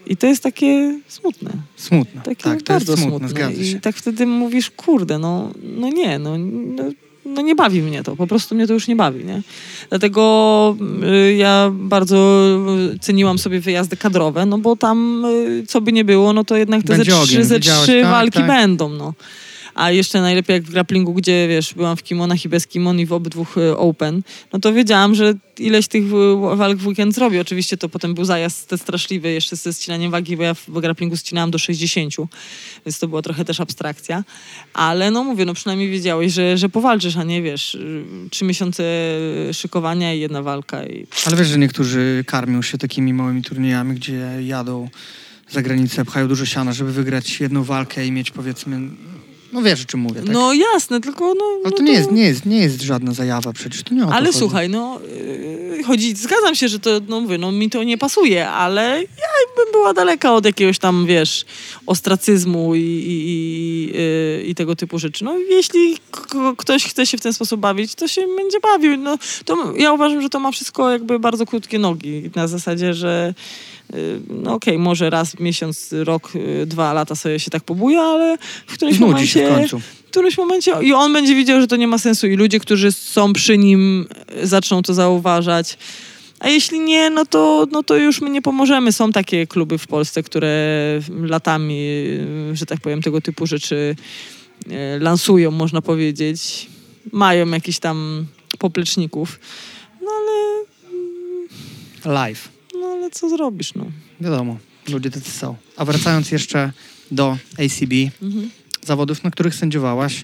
I to jest takie smutne. Smutne, Takie tak, to bardzo jest smutne, smutne. zgadza I tak wtedy mówisz, kurde, no, no nie, no, no, no nie bawi mnie to, po prostu mnie to już nie bawi, nie? Dlatego y, ja bardzo ceniłam sobie wyjazdy kadrowe, no bo tam y, co by nie było, no to jednak te ze Będzie trzy, ogień, ze trzy tak, walki tak. będą, no. A jeszcze najlepiej jak w grapplingu, gdzie wiesz, byłam w kimonach i bez kimon i w obydwu y, open, no to wiedziałam, że ileś tych y, walk w weekend zrobię. Oczywiście to potem był zajazd te straszliwy jeszcze ze ścinaniem wagi, bo ja w grapplingu ścinałam do 60, więc to była trochę też abstrakcja. Ale no mówię, no przynajmniej wiedziałeś, że, że powalczysz, a nie wiesz, y, trzy miesiące szykowania i jedna walka. I... Ale wiesz, że niektórzy karmią się takimi małymi turniejami, gdzie jadą za granicę, pchają dużo siana, żeby wygrać jedną walkę i mieć powiedzmy... No wiesz, o czym mówię, tak? No jasne, tylko no... Ale no to nie jest, nie, jest, nie jest żadna zajawa przecież, to nie o to Ale chodzi. słuchaj, no yy, chodzi, zgadzam się, że to, no mówię, no mi to nie pasuje, ale ja bym była daleka od jakiegoś tam, wiesz, ostracyzmu i, i, i, yy, i tego typu rzeczy. No jeśli ktoś chce się w ten sposób bawić, to się będzie bawił. No, to ja uważam, że to ma wszystko jakby bardzo krótkie nogi. Na zasadzie, że yy, no okej, może raz miesiąc, rok, yy, dwa lata sobie się tak pobuja, ale w którymś Znudzi momencie się w którymś momencie i on będzie widział, że to nie ma sensu i ludzie, którzy są przy nim e, zaczną to zauważać. A jeśli nie, no to, no to już my nie pomożemy. Są takie kluby w Polsce, które latami, e, że tak powiem, tego typu rzeczy e, lansują, można powiedzieć. Mają jakiś tam popleczników. No ale, Live, no ale co zrobisz, no. wiadomo, ludzie tacy są. A wracając jeszcze do ACB, Mhm. Zawodów, na których sędziowałaś,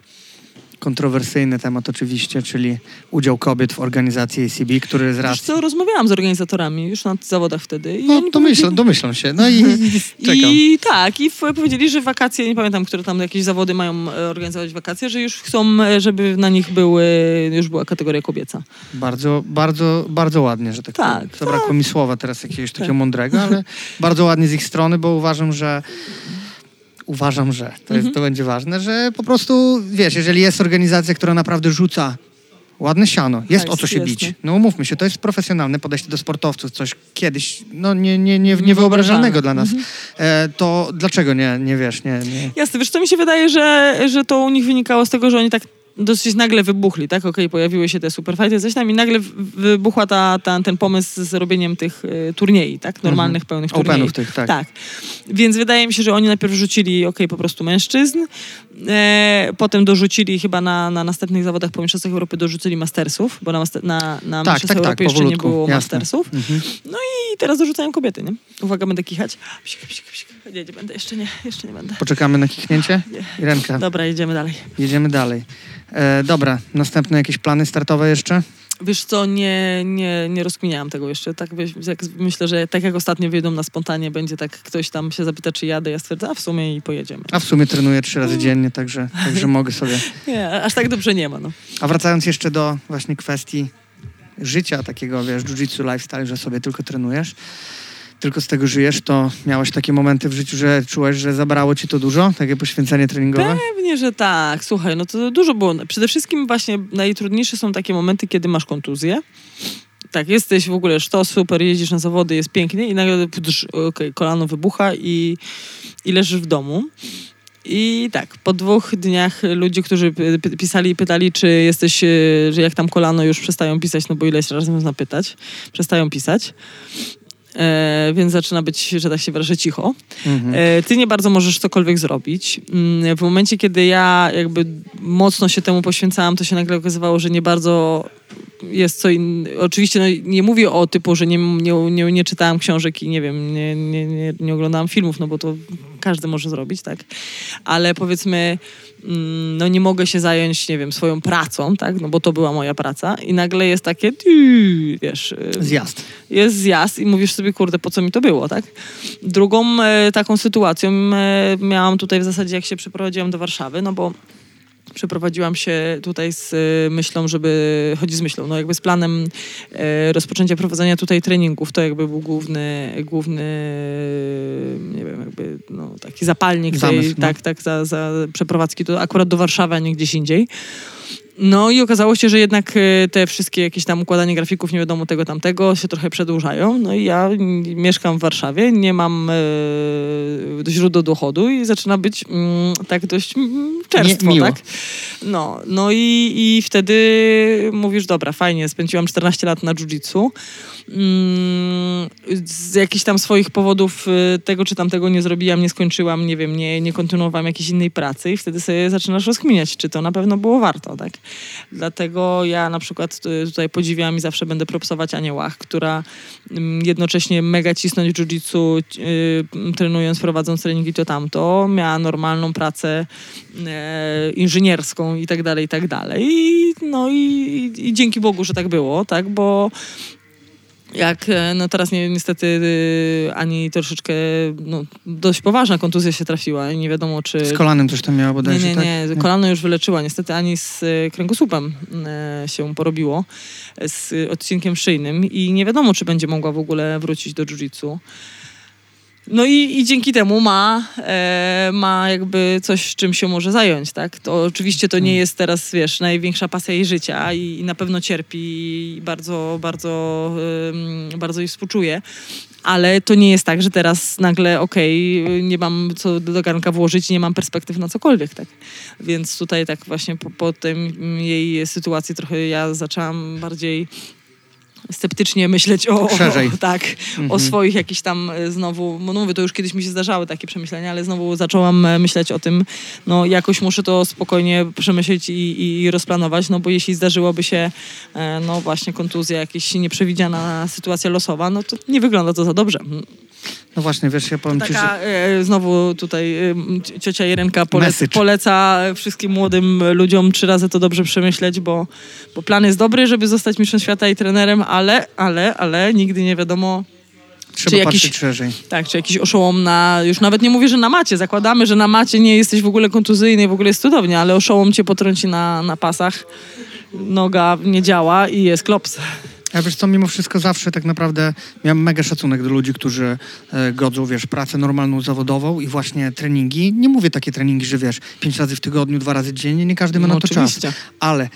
kontrowersyjny temat oczywiście, czyli udział kobiet w organizacji ACB, który z racji... co, rozmawiałam z organizatorami już na zawodach wtedy. I No, domyślam, domyślam się. No i, i *laughs* czekam. I tak, i powiedzieli, że wakacje, nie pamiętam, które tam jakieś zawody mają e, organizować wakacje, że już chcą, e, żeby na nich były, już była kategoria kobieca. Bardzo, bardzo, bardzo ładnie, że tak, Tak, powiem. Zabrakło tak. mi słowa teraz jakiegoś takiego Tak. mądrego, ale *laughs* bardzo ładnie z ich strony, bo uważam, że uważam, że to, jest, Mhm. to będzie ważne, że po prostu, wiesz, jeżeli jest organizacja, która naprawdę rzuca ładne siano, jest o co się jasne. bić. No umówmy się, to jest profesjonalne podejście do sportowców, coś kiedyś, no nie, nie, nie, Niewyobrażalne. niewyobrażalnego dla nas. Mhm. E, to dlaczego nie, nie wiesz, nie, nie... Jasne, wiesz, to mi się wydaje, że, że to u nich wynikało z tego, że oni tak dosyć nagle wybuchli, tak? Okej, pojawiły się te superfighty, coś tam i nagle wybuchła ta, ta, ten pomysł z robieniem tych e, turniej, tak? Normalnych, pełnych turniej. Openów tych, tak. Tak. Więc wydaje mi się, że oni najpierw rzucili, okej, po prostu mężczyzn, e, potem dorzucili chyba na, na następnych zawodach po Mistrzostwach Europy dorzucili mastersów, bo na, master, na, na Tak, Mistrzostwach tak, tak, Europy jeszcze nie było jasne. mastersów. Mhm. No i teraz dorzucają kobiety, nie? Uwaga, będę kichać. Psik, psik, psik. Nie, nie będę, jeszcze nie, jeszcze nie będę. Poczekamy na kichnięcie? Nie. Irenka, Dobra, jedziemy dalej. jedziemy dalej. E, dobra, następne jakieś plany startowe jeszcze? Wiesz co, nie, nie, nie rozkminiałam tego jeszcze. Tak jak, myślę, że tak jak ostatnio wyjdą na spontanie, będzie tak, ktoś tam się zapyta, czy jadę, ja stwierdzę, a w sumie i pojedziemy. A w sumie trenuję trzy razy dziennie, także, także *laughs* mogę sobie. Nie, aż tak dobrze nie ma, no. A wracając jeszcze do właśnie kwestii życia takiego, wiesz, jiu-jitsu lifestyle, że sobie tylko trenujesz, tylko z tego żyjesz, to miałeś takie momenty w życiu, że czułeś, że zabrało ci to dużo, takie poświęcenie treningowe? Pewnie, że tak. Słuchaj, no to dużo było. Przede wszystkim właśnie najtrudniejsze są takie momenty, kiedy masz kontuzję. Tak, jesteś w ogóle sztos, super, jeździsz na zawody, jest pięknie i nagle pudrz, okej, kolano wybucha i, i leżysz w domu. I tak, po dwóch dniach ludzie, którzy pisali i pytali, czy jesteś, e, że jak tam kolano już przestają pisać, no bo ileś razy można pytać, przestają pisać. E, więc zaczyna być, że tak się wyrażę, cicho. Mhm. E, Ty nie bardzo możesz cokolwiek zrobić. Mm, W momencie, kiedy ja jakby mocno się temu poświęcałam, to się nagle okazywało, że nie bardzo jest co innego. Oczywiście no, nie mówię o typu, że nie, nie, nie, nie czytałam książek i nie wiem, nie, nie, nie, nie oglądałam filmów, no bo to każdy może zrobić, tak? Ale powiedzmy, mm, no nie mogę się zająć, nie wiem, swoją pracą, tak? No bo to była moja praca i nagle jest takie, wiesz... Zjazd. Jest zjazd i mówisz sobie, kurde, po co mi to było, tak? Drugą e, taką sytuacją e, miałam tutaj w zasadzie, jak się przeprowadziłam do Warszawy, no bo przeprowadziłam się tutaj z y, myślą, żeby, chodzi z myślą, no jakby z planem e, rozpoczęcia prowadzenia tutaj treningów. To jakby był główny, główny nie wiem, jakby no, taki zapalnik Zamysł, tej, no. tak, tak, za, za przeprowadzki to akurat do Warszawy, a nie gdzieś indziej. No i okazało się, że jednak e, te wszystkie jakieś tam układanie grafików, nie wiadomo tego, tamtego, się trochę przedłużają. No i ja mieszkam w Warszawie, nie mam e, źródła dochodu i zaczyna być mm, tak dość mm, czerstwo, Nie- tak? No, no i, i wtedy mówisz, dobra, fajnie, spędziłam 14 lat na jiu-jitsu. Mm, z jakichś tam swoich powodów y, tego czy tamtego nie zrobiłam, nie skończyłam, nie wiem, nie, nie kontynuowałam jakiejś innej pracy i wtedy sobie zaczynasz rozkminiać, czy to na pewno było warto, tak? Dlatego ja na przykład y, tutaj podziwiam i zawsze będę propsować Anię Łach, która mm, jednocześnie mega cisnąć jiu-jitsu, y, trenując, prowadząc treningi to tamto, miała normalną pracę e, inżynierską i tak dalej, i tak dalej. No i, i dzięki Bogu, że tak było, tak? Bo jak e, no teraz nie, niestety y, Ani troszeczkę no, dość poważna kontuzja się trafiła i nie wiadomo czy... Z kolanem coś tam miała Nie, bodajże, nie, tak? nie, kolano już wyleczyła. Niestety Ani z e, kręgosłupem e, się porobiło, e, z odcinkiem szyjnym i nie wiadomo, czy będzie mogła w ogóle wrócić do jiu-jitsu. No i, i dzięki temu ma, e, ma jakby coś, czym się może zająć, tak? To oczywiście to nie jest teraz, wiesz, największa pasja jej życia i, i na pewno cierpi i bardzo, bardzo, bardzo jej współczuję. Ale to nie jest tak, że teraz nagle, okej, nie mam co do garnka włożyć, nie mam perspektyw na cokolwiek, tak? Więc tutaj tak właśnie po, po tym jej sytuacji trochę ja zaczęłam bardziej sceptycznie myśleć o, o, Szerzej. o *laughs* tak, o Mhm. swoich jakichś tam e, znowu, no mówię, to już kiedyś mi się zdarzały takie przemyślenia, ale znowu zaczęłam e, myśleć o tym, no jakoś muszę to spokojnie przemyśleć i, i rozplanować, no bo jeśli zdarzyłoby się, e, no właśnie kontuzja, jakaś nieprzewidziana sytuacja losowa, no to nie wygląda to za dobrze. No właśnie, wiesz, ja powiem ci, że... Taka e, znowu tutaj e, ci- ciocia polec, Message. poleca wszystkim młodym ludziom trzy razy to dobrze przemyśleć, bo, bo plan jest dobry, żeby zostać mistrzem świata i trenerem, ale, ale, ale nigdy nie wiadomo, Trzeba czy jakiś- szerzej. tak, czy jakiś oszołom na, już nawet nie mówię, że na macie, zakładamy, że na macie nie jesteś w ogóle kontuzyjny w ogóle jest cudownie, ale oszołom cię potrąci na, na pasach, noga nie działa i jest klops. Ja wiesz co, mimo wszystko zawsze tak naprawdę miałem mega szacunek do ludzi, którzy e, godzą, wiesz, pracę normalną, zawodową i właśnie treningi. Nie mówię takie treningi, że wiesz, pięć razy w tygodniu, dwa razy dziennie, nie każdy ma No na to czas. oczywiście. Ale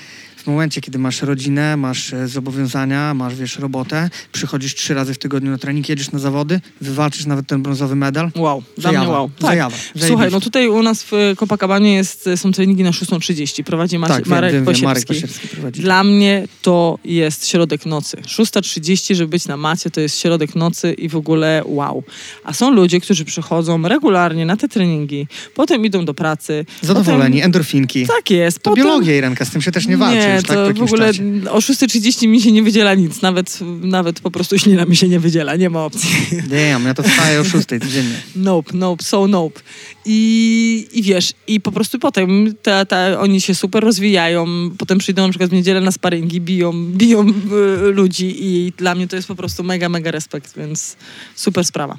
w momencie, kiedy masz rodzinę, masz e, zobowiązania, masz, wiesz, robotę, przychodzisz trzy razy w tygodniu na trening, jedziesz na zawody, wywalczysz nawet ten brązowy medal. Wow, dla mnie wow. Tak. zajawa, Słuchaj, no tutaj u nas w Copacabanie jest, są treningi na 6.30. Prowadzi Macie, tak, Marek, wiem, wiem, Marek prowadzi. Dla mnie to jest środek nocy. 6.30, żeby być na macie, to jest środek nocy i w ogóle wow. A są ludzie, którzy przychodzą regularnie na te treningi, potem idą do pracy. Zadowoleni, endorfinki. Potem, tak jest. To potem, biologia, Irenka, z tym się też nie walczy tak, to w jakimś ogóle czasie. o 6.30 mi się nie wydziela nic. Nawet, nawet po prostu ślina mi się nie wydziela. Nie ma opcji. *laughs* Damn, ja to wstaję o szóstej codziennie. Nope, nope, so nope. I, I wiesz, i po prostu potem ta, ta, oni się super rozwijają, potem przyjdą na przykład w niedzielę na sparingi, biją, biją y, ludzi i dla mnie to jest po prostu mega, mega respekt, więc super sprawa.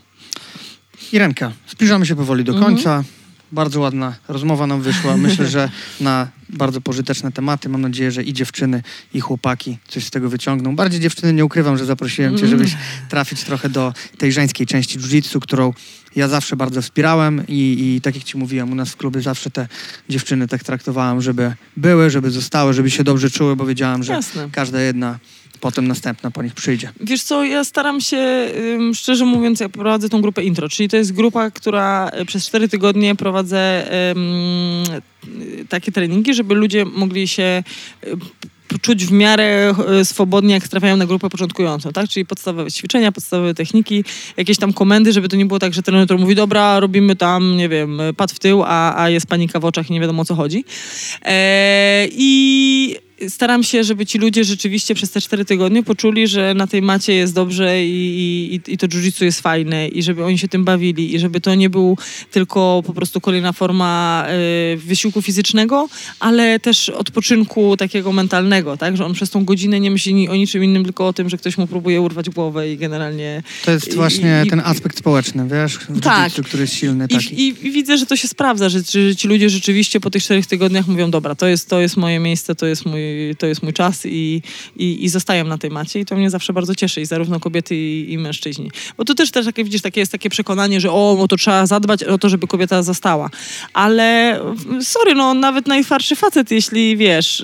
Irenka, zbliżamy się powoli do Mhm. końca. Bardzo ładna rozmowa nam wyszła. Myślę, że na bardzo pożyteczne tematy. Mam nadzieję, że i dziewczyny, i chłopaki coś z tego wyciągną. Bardziej dziewczyny nie ukrywam, że zaprosiłem cię, żebyś trafić trochę do tej żeńskiej części jiu-jitsu, którą ja zawsze bardzo wspierałem i, i tak jak ci mówiłem, u nas w klubie zawsze te dziewczyny tak traktowałem, żeby były, żeby zostały, żeby się dobrze czuły, bo wiedziałem, że Jasne. każda jedna potem następna po nich przyjdzie. Wiesz co, ja staram się, szczerze mówiąc, ja prowadzę tą grupę intro, czyli to jest grupa, która y, przez cztery tygodnie prowadzę y, takie treningi, żeby ludzie mogli się y, czuć w miarę swobodnie, jak trafiają na grupę początkującą, tak? Czyli podstawowe ćwiczenia, podstawowe techniki, jakieś tam komendy, żeby to nie było tak, że trener mówi, dobra, robimy tam, nie wiem, pad w tył, a, a jest panika w oczach i nie wiadomo o co chodzi. E, I staram się, żeby ci ludzie rzeczywiście przez te cztery tygodnie poczuli, że na tej macie jest dobrze i, i, i to jiu-jitsu jest fajne i żeby oni się tym bawili i żeby to nie był tylko po prostu kolejna forma y, wysiłku fizycznego, ale też odpoczynku takiego mentalnego, tak? Że on przez tą godzinę nie myśli o niczym innym, tylko o tym, że ktoś mu próbuje urwać głowę i generalnie... To jest właśnie i- ten aspekt społeczny, wiesz, Tak. który jest silny I, taki. I widzę, że to się sprawdza, że, że ci ludzie rzeczywiście po tych czterech tygodniach mówią, dobra, to jest, to jest moje miejsce, to jest mój, to jest mój czas i, i, i zostają na tej macie i to mnie zawsze bardzo cieszy i zarówno kobiety i, i mężczyźni. Bo to też, też takie, widzisz, takie jest takie przekonanie, że o, no to trzeba zadbać o to, żeby kobieta została. Ale sorry, no nawet najtwardszy facet, jeśli wiesz,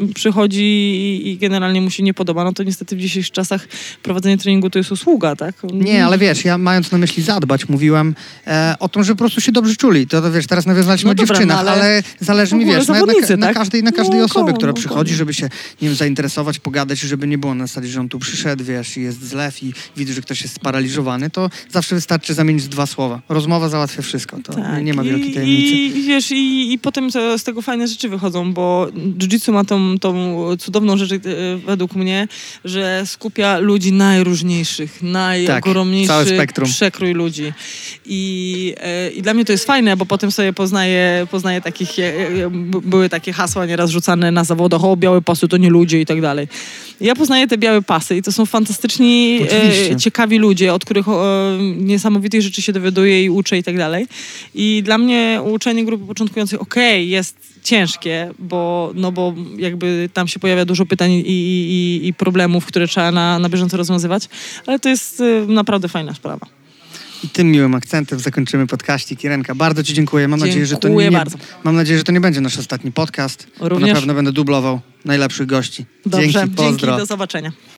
yy, przychodzi i, i generalnie mu się nie podoba, no to niestety w dzisiejszych czasach prowadzenie treningu to jest usługa, tak? Nie, ale wiesz, ja mając na myśli zadbać, mówiłem e, o tym, że po prostu się dobrze czuli. To, to wiesz, teraz nawiązaliśmy No o dobra, dziewczynach, no ale, ale zależy mi, wiesz, na, na, zawodnicy, na tak? każdej, na każdej No, osobie, która no, przychodzi, żeby się, nie wiem, zainteresować, pogadać, żeby nie było na zasadzie, że on tu przyszedł, wiesz, i jest zlew i widzi, że ktoś jest sparaliżowany, to zawsze wystarczy zamienić dwa słowa. Rozmowa załatwia wszystko, to nie, nie ma wielkiej Tak, tajemnicy. I, i wiesz, i, i potem to, z tego fajne rzeczy wychodzą, bo jiu-jitsu ma tą, tą cudowną rzecz e, według mnie, że skupia ludzi najróżniejszych, najogromniejszy całe spektrum. przekrój ludzi. I, e, I dla mnie to jest fajne, bo potem sobie poznaję, poznaję takich, e, były takie hasła nieraz rzucane na zawodach, o białe pasy to nie ludzie i tak dalej. Ja poznaję te białe pasy i to są fantastyczni, e, ciekawi ludzie, od których e, niesamowitych rzeczy się dowiaduję i uczę i tak dalej. I dla mnie uczenie grupy początkującej, okej, jest ciężkie, bo, no bo jakby tam się pojawia dużo pytań i, i, i- i problemów, które trzeba na, na bieżąco rozwiązywać, ale to jest e, naprawdę fajna sprawa. I tym miłym akcentem zakończymy podkaścik. Irenka, bardzo Ci dziękuję. Mam nadzieję, że to Dziękuję nie. Mam nadzieję, że to nie będzie nasz ostatni podcast. Bo Również. na pewno będę dublował najlepszych gości. Dobrze, Dzięki, pozdro. dzięki do zobaczenia.